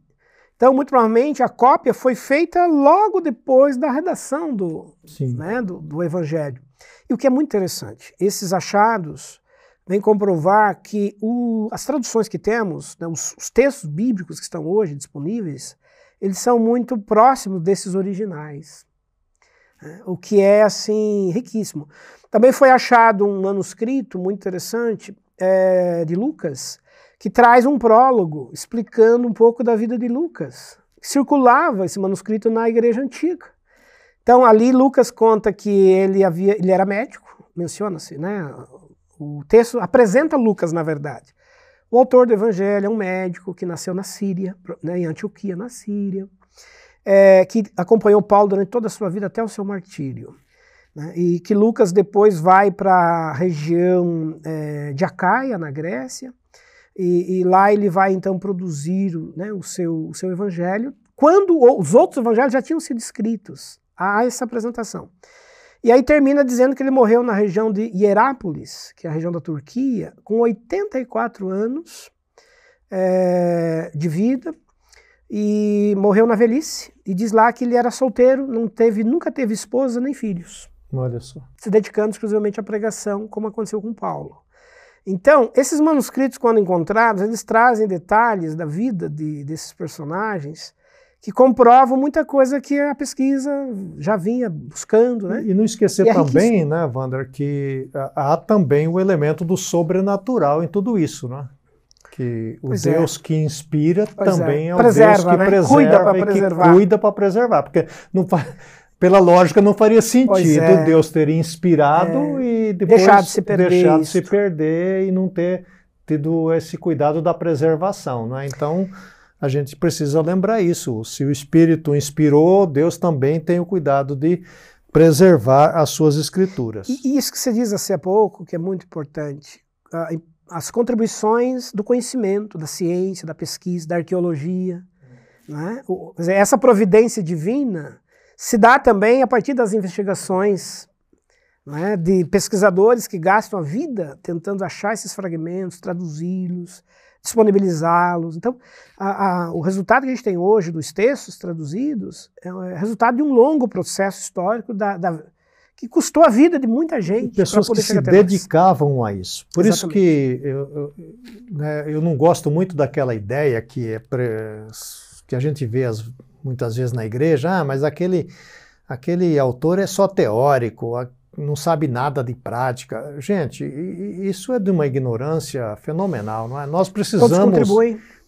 Então, muito provavelmente, a cópia foi feita logo depois da redação do, né, do, do Evangelho. E o que é muito interessante, esses achados vêm comprovar que o- as traduções que temos, né, os, os textos bíblicos que estão hoje disponíveis, eles são muito próximos desses originais, né, o que é assim riquíssimo. Também foi achado um manuscrito muito interessante é, de Lucas que traz um prólogo explicando um pouco da vida de Lucas. Circulava esse manuscrito na igreja antiga. Então ali Lucas conta que ele havia, ele era médico, menciona-se, né? O texto apresenta Lucas na verdade. O autor do Evangelho é um médico que nasceu na Síria, né, em Antioquia, na Síria, é, que acompanhou Paulo durante toda a sua vida até o seu martírio. Né, e que Lucas depois vai para a região é, de Acaia, na Grécia, e, e, lá ele vai então produzir né, o, seu, o seu evangelho, quando os outros evangelhos já tinham sido escritos. Há essa apresentação. E aí termina dizendo que ele morreu na região de Hierápolis, que é a região da Turquia, com 84 anos é, de vida, e morreu na velhice. E diz lá que ele era solteiro, não teve, nunca teve esposa nem filhos. Olha só. Se dedicando exclusivamente à pregação, como aconteceu com Paulo. Então, esses manuscritos, quando encontrados, eles trazem detalhes da vida de, desses personagens que comprovam muita coisa que a pesquisa já vinha buscando. Né? E não esquecer e é também, né, Wander, que há também o elemento do sobrenatural em tudo isso, né? Que o pois é. Deus é. que inspira pois também é, é o preserva, Deus que né? preserva cuida para preservar. cuida para preservar. Porque não pela lógica não faria sentido é. Deus ter inspirado é. e depois deixar de se perder, deixar de se perder e não ter tido esse cuidado da preservação. Né? Então a gente precisa lembrar isso. Se o Espírito inspirou, Deus também tem o cuidado de preservar as suas escrituras. E, isso que você diz assim há pouco, que é muito importante, as contribuições do conhecimento, da ciência, da pesquisa, da arqueologia. Né? Essa providência divina se dá também a partir das investigações né, de pesquisadores que gastam a vida tentando achar esses fragmentos, traduzi-los, disponibilizá-los. Então, a, a, o resultado que a gente tem hoje dos textos traduzidos é, é resultado de um longo processo histórico da, da, que custou a vida de muita gente. Pessoas que se dedicavam a isso. Por Exatamente. isso que eu, eu, né, eu, não gosto muito daquela ideia que, é pre, que a gente vê as, muitas vezes na igreja, ah, mas aquele, aquele autor é só teórico, não sabe nada de prática. Gente, isso é de uma ignorância fenomenal, não é? Nós precisamos.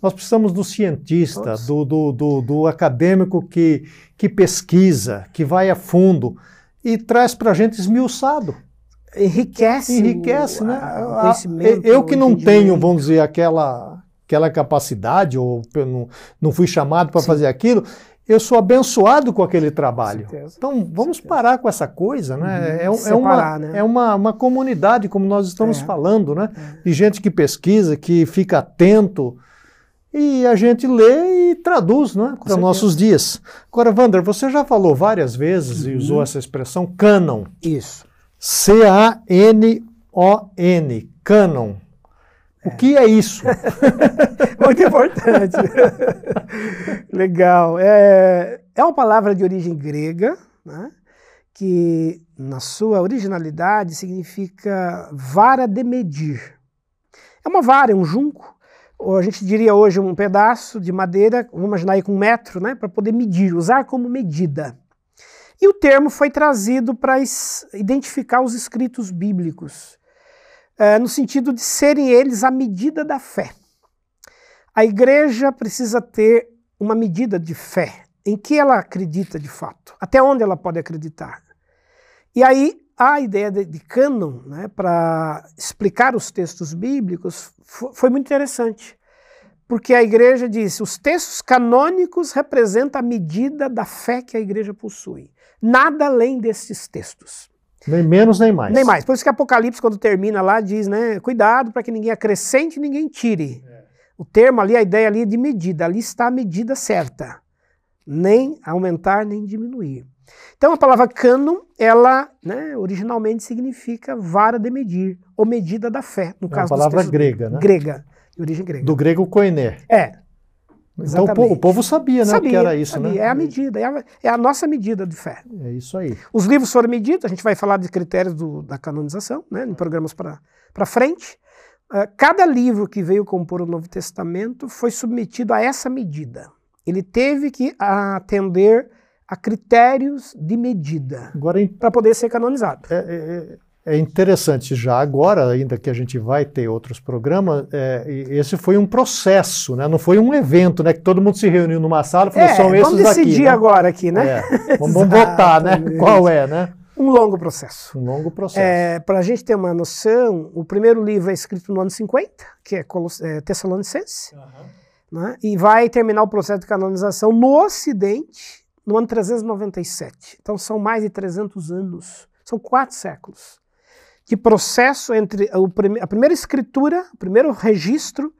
Nós precisamos do cientista, do, do, do, do, acadêmico que, que pesquisa, que vai a fundo e traz para a gente esmiuçado. Enriquece. Enriquece, o, né? A, eu que não tenho, vamos dizer, aquela, aquela capacidade, ou não, não fui chamado para fazer aquilo, eu sou abençoado com aquele trabalho. Então, vamos parar com essa coisa, né? Uhum. É, Separar, é, uma, né? é uma, uma comunidade, como nós estamos é. falando, né? É. De gente que pesquisa, que fica atento, e a gente lê e traduz né, para nossos dias. Agora, Wander, você já falou várias vezes uhum. e usou essa expressão canon. Isso. C-A-N-O-N, canon. O que é isso? Muito importante. Legal. É, é uma palavra de origem grega, né, que na sua originalidade significa vara de medir. É uma vara, é um junco, ou a gente diria hoje um pedaço de madeira, vamos imaginar aí com um metro, né, para poder medir, usar como medida. E o termo foi trazido para identificar os escritos bíblicos é, no sentido de serem eles a medida da fé. A igreja precisa ter uma medida de fé. Em que ela acredita de fato? Até onde ela pode acreditar? E aí a ideia de, de cânon, né, para explicar os textos bíblicos, foi muito interessante. Porque a igreja disse: os textos canônicos representam a medida da fé que a igreja possui. Nada além desses textos. Nem menos nem mais. Nem mais. Por isso que Apocalipse, quando termina lá, diz, né? Cuidado para que ninguém acrescente e ninguém tire. É. O termo ali, a ideia ali é de medida. Ali está a medida certa. Nem aumentar, nem diminuir. Então a palavra cânon, ela né, originalmente significa vara de medir, ou medida da fé, no é caso uma palavra grega, né? Grega, de origem grega. Do grego koiné. É, então o povo sabia, né, sabia, que era isso, sabia. né? É a medida, é a, é a, nossa medida de fé. É isso aí. Os livros foram medidos, a gente vai falar de critérios do, da canonização, né, em programas para frente. Uh, cada livro que veio compor o Novo Testamento foi submetido a essa medida. Ele teve que atender a critérios de medida para poder ser canonizado. É, é, é interessante já agora, ainda que a gente vai ter outros programas, é, esse foi um processo, né? não foi um evento, né? Que todo mundo se reuniu numa sala e falou, é, são esses aqui. Vamos decidir né? agora aqui, né? É, vamos, vamos votar, né? Qual é, né? Um longo processo. Um longo processo. É, Para a gente ter uma noção, o primeiro livro é escrito no ano 50, que é, é Tessalonicense, uhum. né? e vai terminar o processo de canonização no Ocidente no ano 397. Então são mais de 300 anos, são quatro séculos de processo entre a primeira escritura, o primeiro registro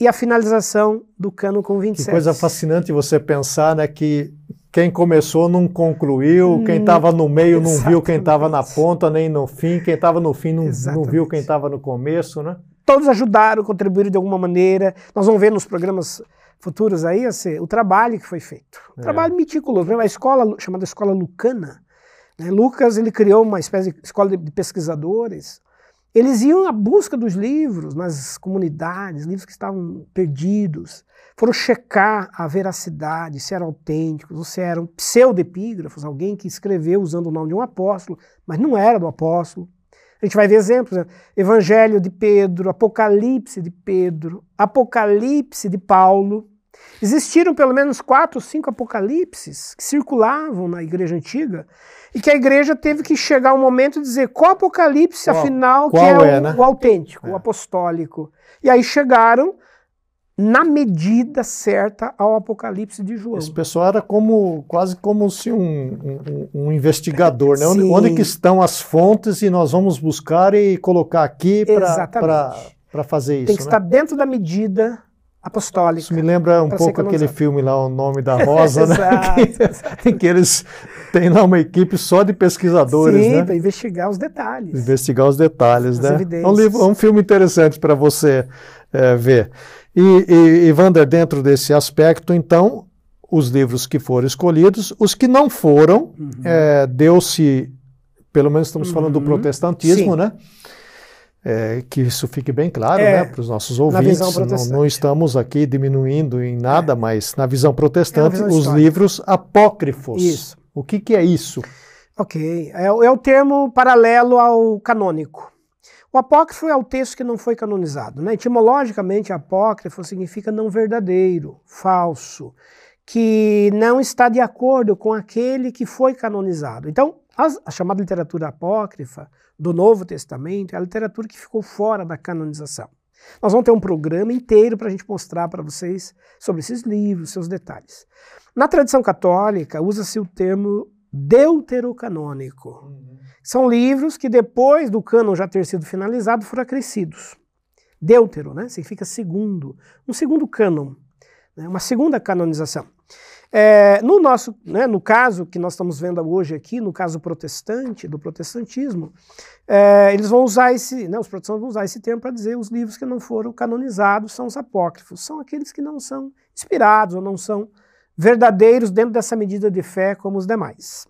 e a finalização do cano com 27. Que coisa fascinante você pensar né, que quem começou não concluiu, quem estava no meio não viu quem estava na ponta, nem no fim, quem estava no fim não, não viu quem estava no começo, né? Todos ajudaram, contribuíram de alguma maneira. Nós vamos ver nos programas futuros aí assim, o trabalho que foi feito. Um é. trabalho meticuloso. A escola chamada Escola Lucana? Lucas ele criou uma espécie de escola de pesquisadores eles iam à busca dos livros nas comunidades, livros que estavam perdidos, foram checar a veracidade, se eram autênticos, ou se eram pseudepígrafos, alguém que escreveu usando o nome de um apóstolo, mas não era do apóstolo. A gente vai ver exemplos, né? Evangelho de Pedro, Apocalipse de Pedro, Apocalipse de Paulo. Existiram pelo menos quatro, cinco apocalipses que circulavam na igreja antiga e que a igreja teve que chegar um momento e dizer qual apocalipse, qual, afinal, qual que é, é o, né? o, autêntico, é. o apostólico. E aí chegaram na medida certa ao Apocalipse de João. Esse pessoal era como quase como se um, um, um investigador, né? Onde, onde, que estão as fontes e nós vamos buscar e colocar aqui para fazer isso. Tem que né? estar dentro da medida apostólica. Isso me lembra um pouco aquele filme lá, O Nome da Rosa, né? que, que eles têm lá uma equipe só de pesquisadores, Sim, né? para investigar os detalhes. Investigar os detalhes, né? É um, livro, é um filme interessante para você é, ver. E, e, e Wander, dentro desse aspecto, então, os livros que foram escolhidos, os que não foram, uhum. é, deu-se, pelo menos estamos falando do uhum. protestantismo, Sim. né? É, que isso fique bem claro é, né, para os nossos ouvintes. Não, não, estamos aqui diminuindo em nada, é. mas na visão protestante, é os livros apócrifos. Isso. O que, que é isso? Ok, é, é, o termo paralelo ao canônico. O apócrifo é o texto que não foi canonizado. Né? Etimologicamente, apócrifo significa não verdadeiro, falso, que não está de acordo com aquele que foi canonizado. Então, a chamada literatura apócrifa do Novo Testamento é a literatura que ficou fora da canonização. Nós vamos ter um programa inteiro para a gente mostrar para vocês sobre esses livros, seus detalhes. Na tradição católica, usa-se o termo deuterocanônico. Uhum. São livros que, depois do cânon já ter sido finalizado, foram acrescidos. Deutero, né? Significa segundo. Um segundo cânon, né? uma segunda canonização. É, no nosso, né, no caso que nós estamos vendo hoje aqui, no caso protestante, do protestantismo, é, eles vão usar esse, né, os protestantes vão usar esse termo para dizer os livros que não foram canonizados são os apócrifos, são aqueles que não são inspirados ou não são verdadeiros dentro dessa medida de fé como os demais.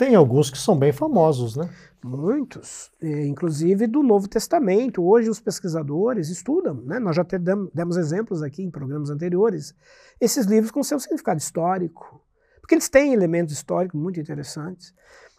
Tem alguns que são bem famosos, né? Muitos, inclusive do Novo Testamento. Hoje os pesquisadores estudam, né? nós já demos exemplos aqui em programas anteriores, esses livros com seu significado histórico, porque eles têm elementos históricos muito interessantes.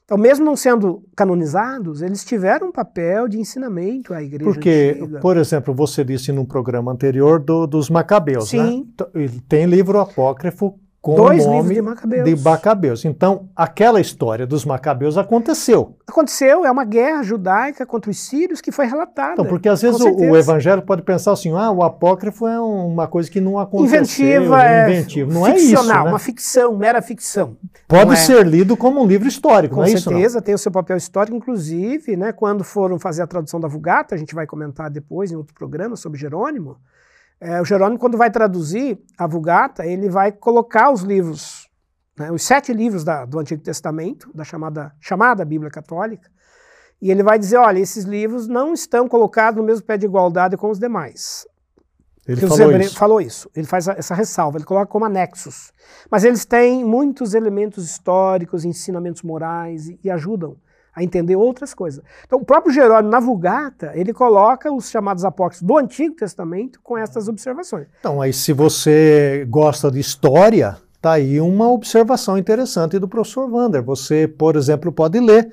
Então, mesmo não sendo canonizados, eles tiveram um papel de ensinamento à igreja. Porque, antiga. por exemplo, você disse num programa anterior do, dos Macabeus, né? Sim. né? Tem livro apócrifo com Dois o nome de Macabeus. de Macabeus. Então, aquela história dos Macabeus aconteceu. Aconteceu, é uma guerra judaica contra os sírios que foi relatada. Então, porque às vezes o, o, evangelho pode pensar assim, ah, o apócrifo é uma coisa que não aconteceu. Inventiva, é inventivo. Não é isso, né? uma ficção, mera ficção. Pode é. ser lido como um livro histórico, com não é isso? Com certeza, tem o seu papel histórico, inclusive, né, quando foram fazer a tradução da Vulgata, a gente vai comentar depois em outro programa sobre Jerônimo, é, o Jerônimo, quando vai traduzir a Vulgata, ele vai colocar os livros, né, os sete livros da, do Antigo Testamento, da chamada, chamada Bíblia Católica, e ele vai dizer: olha, esses livros não estão colocados no mesmo pé de igualdade com os demais. Ele falou isso. falou isso. Ele faz essa ressalva, ele coloca como anexos. Mas eles têm muitos elementos históricos, ensinamentos morais e, e ajudam a entender outras coisas. Então, o próprio Jerônimo, na Vulgata, ele coloca os chamados apócrifos do Antigo Testamento com essas observações. Então, aí se você gosta de história, tá aí uma observação interessante do professor Wander. Você, por exemplo, pode ler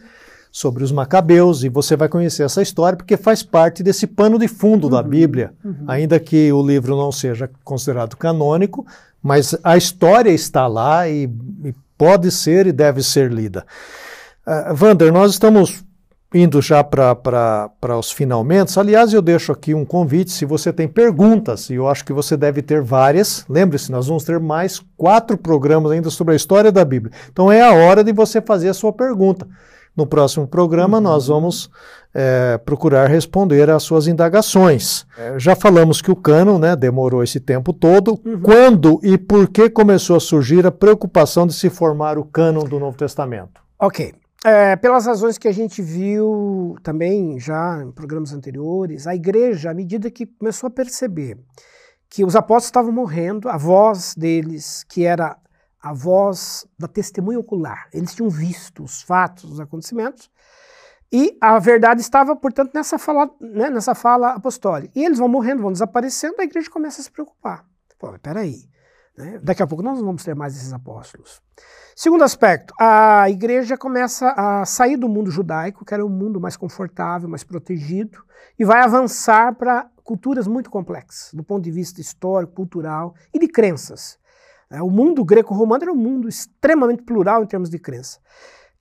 sobre os macabeus e você vai conhecer essa história porque faz parte desse pano de fundo uhum, da Bíblia, uhum. ainda que o livro não seja considerado canônico, mas a história está lá e, e pode ser e deve ser lida. Uh, Vander, nós estamos indo já para os finalmente. Aliás, eu deixo aqui um convite, se você tem perguntas, e eu acho que você deve ter várias, lembre-se, nós vamos ter mais quatro programas ainda sobre a história da Bíblia. Então é a hora de você fazer a sua pergunta. No próximo programa, uhum. nós vamos é, procurar responder às suas indagações. É, já falamos que o cano né, demorou esse tempo todo. Uhum. Quando e por que começou a surgir a preocupação de se formar o cânon do Novo Testamento? Ok. É, pelas razões que a gente viu também já em programas anteriores, a igreja, à medida que começou a perceber que os apóstolos estavam morrendo, a voz deles, que era a voz da testemunha ocular. Eles tinham visto os fatos, os acontecimentos, e a verdade estava, portanto, nessa fala, né, nessa fala apostólica. E eles vão morrendo, vão desaparecendo, a igreja começa a se preocupar. Pô, peraí? Daqui a pouco nós não vamos ter mais esses apóstolos. Segundo aspecto, a igreja começa a sair do mundo judaico, que era um mundo mais confortável, mais protegido, e vai avançar para culturas muito complexas, do ponto de vista histórico, cultural e de crenças. É, o mundo greco-romano era um mundo extremamente plural em termos de crença.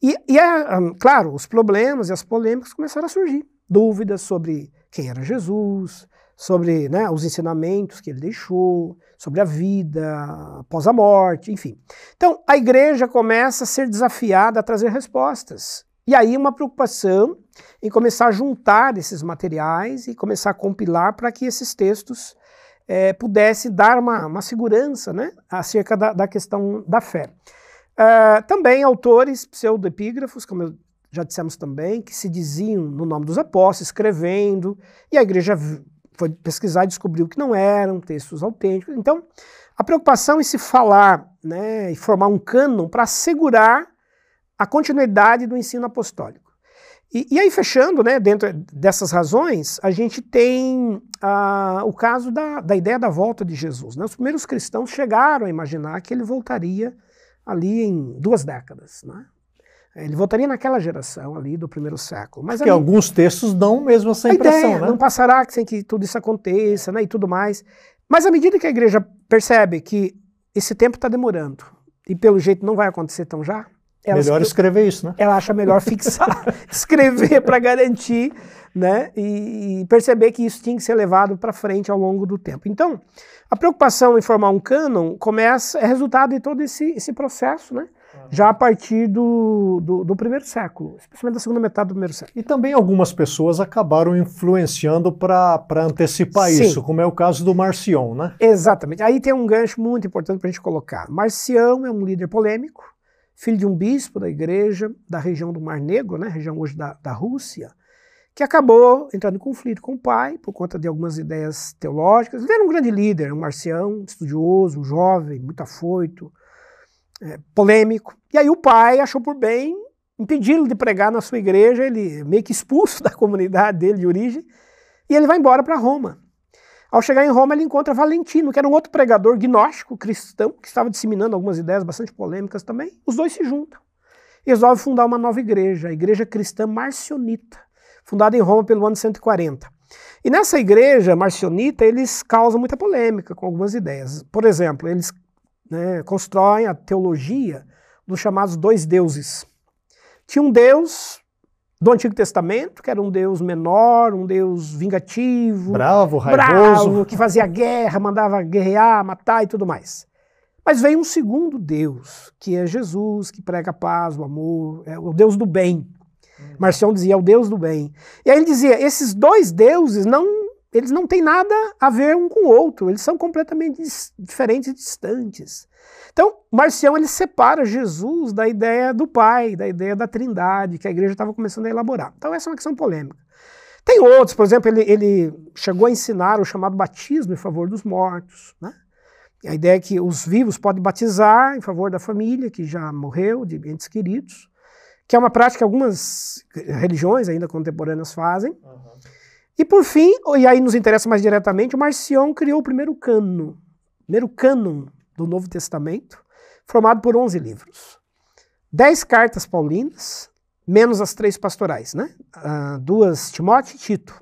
E, e é, claro, os problemas e as polêmicas começaram a surgir. Dúvidas sobre quem era Jesus, sobre né, os ensinamentos que ele deixou, sobre a vida após a morte, enfim. Então, a igreja começa a ser desafiada a trazer respostas. E aí, uma preocupação em começar a juntar esses materiais e começar a compilar para que esses textos é, pudesse dar uma, uma segurança né, acerca da, da questão da fé. Uh, também autores pseudoepígrafos, como eu já dissemos também, que se diziam no nome dos apóstolos, escrevendo, e a igreja foi pesquisar e descobriu que não eram textos autênticos. Então, a preocupação em se falar né, e formar um cânon para assegurar a continuidade do ensino apostólico. E, e, aí, fechando, né, dentro dessas razões, a gente tem ah, o caso da, da ideia da volta de Jesus. Né? Os primeiros cristãos chegaram a imaginar que ele voltaria ali em duas décadas. Né? Ele voltaria naquela geração ali do primeiro século. Mas Porque ali, alguns textos dão mesmo essa impressão, ideia, né? Não passará sem que tudo isso aconteça né, e tudo mais. Mas à medida que a igreja percebe que esse tempo está demorando e pelo jeito não vai acontecer tão já, melhor escrever isso, né? Ela acha melhor fixar, escrever para garantir, né? E, e, perceber que isso tinha que ser levado para frente ao longo do tempo. Então, a preocupação em formar um cânon começa, é resultado de todo esse, esse processo, né? Já a partir do, do, do, primeiro século, especialmente da segunda metade do primeiro século. E também algumas pessoas acabaram influenciando para antecipar Sim. isso, como é o caso do Marcion, né? Exatamente. Aí tem um gancho muito importante para a gente colocar. Marcião é um líder polêmico, filho de um bispo da igreja da região do Mar Negro, né, região hoje da, da Rússia, que acabou entrando em conflito com o pai por conta de algumas ideias teológicas. Ele era um grande líder, um marcião, estudioso, um jovem, muito afoito, é, polêmico. E aí o pai achou por bem impedi-lo de pregar na sua igreja, ele meio que expulso da comunidade dele de origem, e ele vai embora para Roma. Ao chegar em Roma, ele encontra Valentino, que era um outro pregador gnóstico cristão, que estava disseminando algumas ideias bastante polêmicas também. Os dois se juntam e resolvem fundar uma nova igreja, a Igreja Cristã Marcionita, fundada em Roma pelo ano 140. E nessa igreja marcionita, eles causam muita polêmica com algumas ideias. Por exemplo, eles né, constroem a teologia dos chamados dois deuses. Tinha um Deus do Antigo Testamento, que era um Deus menor, um Deus vingativo, bravo, raivoso, bravo, que fazia guerra, mandava guerrear, matar e tudo mais. Mas veio um segundo Deus, que é Jesus, que prega a paz, o amor, é o Deus do bem. Hum. Marcião dizia, é o Deus do bem. E aí ele dizia, esses dois deuses não, eles não têm nada a ver um com o outro, eles são completamente diferentes e distantes. Então, Marcião ele separa Jesus da ideia do Pai, da ideia da Trindade, que a igreja estava começando a elaborar. Então, essa é uma questão polêmica. Tem outros, por exemplo, ele, ele chegou a ensinar o chamado batismo em favor dos mortos. Né? A ideia é que os vivos podem batizar em favor da família que já morreu, de entes queridos, que é uma prática que algumas religiões ainda contemporâneas fazem. Uhum. E por fim, e aí nos interessa mais diretamente, o Marcião criou o primeiro cano, primeiro cânon do Novo Testamento, formado por 11 livros. Dez cartas paulinas, menos as três pastorais, né? Uh, duas Timóteo e Tito.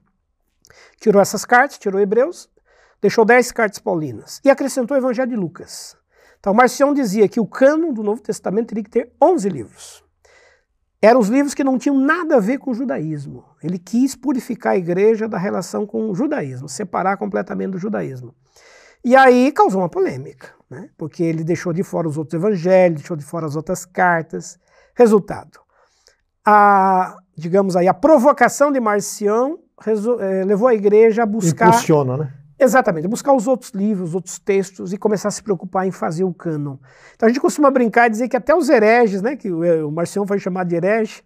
Tirou essas cartas, tirou Hebreus, deixou dez cartas paulinas e acrescentou o Evangelho de Lucas. Então, Marcião dizia que o cânon do Novo Testamento teria que ter 11 livros. Eram os livros que não tinham nada a ver com o judaísmo. Ele quis purificar a igreja da relação com o judaísmo, separar completamente do judaísmo. E aí causou uma polêmica, né? porque ele deixou de fora os outros evangelhos, deixou de fora as outras cartas. Resultado: a, digamos aí, a provocação de Marcião é, levou a igreja a buscar. Impulsiona, né? Exatamente, buscar os outros livros, os outros textos e começar a se preocupar em fazer o cânon. Então a gente costuma brincar e dizer que até os hereges, né, que o, o Marcião foi chamado de herege,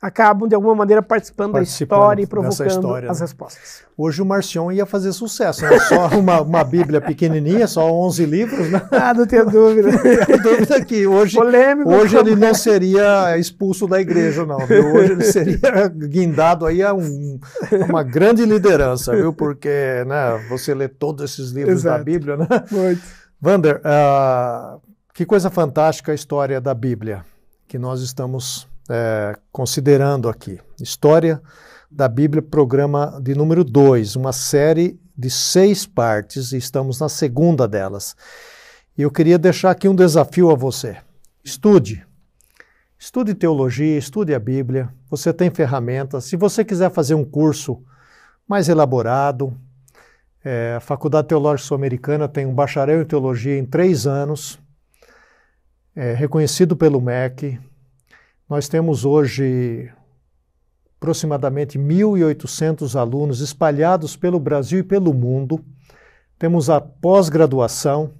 acabam de alguma maneira participando, participando da história e provocando história, as né? respostas. Hoje o Marcion ia fazer sucesso, né? só uma, uma Bíblia pequenininha, só 11 livros, né? Ah, não tenho dúvida. não tenho dúvida que hoje, Polêmico, hoje ele não seria expulso da igreja, não. Viu? Hoje ele seria guindado aí a, um, uma grande liderança, viu? Porque né, você lê todos esses livros Exato. da Bíblia, né? Muito. Vander, uh, que coisa fantástica a história da Bíblia que nós estamos é, considerando aqui. História da Bíblia, programa de número 2, uma série de seis partes, e estamos na segunda delas. E eu queria deixar aqui um desafio a você. Estude. Estude teologia, estude a Bíblia. Você tem ferramentas. Se você quiser fazer um curso mais elaborado, é, a Faculdade Teológica Sul-Americana tem um bacharel em teologia em três anos, é, reconhecido pelo MEC, nós temos hoje aproximadamente 1.800 alunos espalhados pelo Brasil e pelo mundo. Temos a pós-graduação.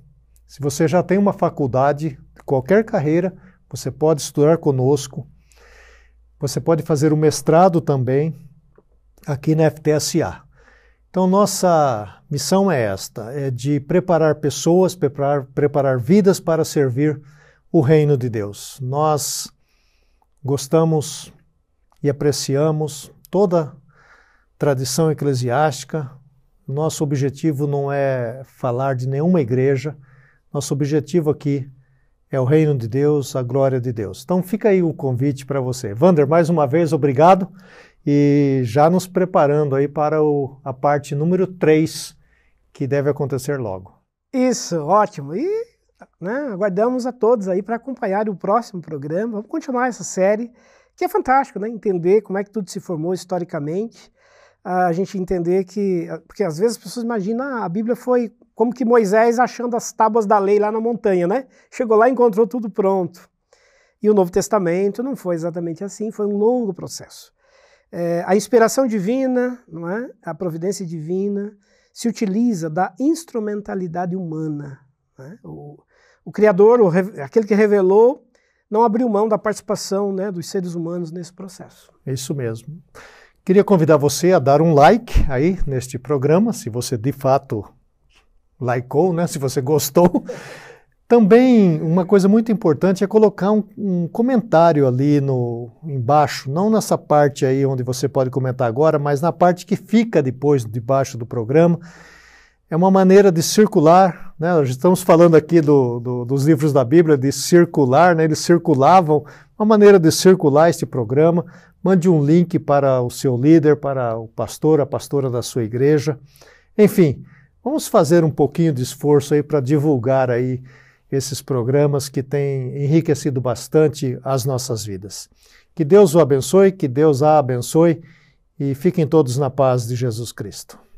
Se você já tem uma faculdade, qualquer carreira, você pode estudar conosco. Você pode fazer o mestrado também aqui na FTSA. Então, nossa missão é esta: é de preparar pessoas, preparar, preparar vidas para servir o reino de Deus. Nós Gostamos e apreciamos toda tradição eclesiástica. Nosso objetivo não é falar de nenhuma igreja, nosso objetivo aqui é o reino de Deus, a glória de Deus. Então fica aí o convite para você. Vander, mais uma vez, obrigado. E já nos preparando aí para o, a parte número 3, que deve acontecer logo. Isso, ótimo. E né? Aguardamos a todos aí para acompanhar o próximo programa. Vamos continuar essa série, que é fantástico, né? Entender como é que tudo se formou historicamente. A gente entender que. Porque às vezes as pessoas imaginam ah, a Bíblia foi como que Moisés achando as tábuas da lei lá na montanha, né? Chegou lá e encontrou tudo pronto. E o Novo Testamento não foi exatamente assim, foi um longo processo. É, a inspiração divina, não é? a providência divina, se utiliza da instrumentalidade humana. Né? O, o Criador, o, aquele que revelou, não abriu mão da participação né, dos seres humanos nesse processo. É isso mesmo. Queria convidar você a dar um like aí neste programa, se você de fato likeou, né, se você gostou. Também uma coisa muito importante é colocar um, um, comentário ali no embaixo, não nessa parte aí onde você pode comentar agora, mas na parte que fica depois debaixo do programa é uma maneira de circular, né? Nós estamos falando aqui do, do, dos livros da Bíblia de circular, né? eles circulavam, uma maneira de circular este programa. Mande um link para o seu líder, para o pastor, a pastora da sua igreja. Enfim, vamos fazer um pouquinho de esforço aí para divulgar aí esses programas que têm enriquecido bastante as nossas vidas. Que Deus o abençoe, que Deus a abençoe e fiquem todos na paz de Jesus Cristo.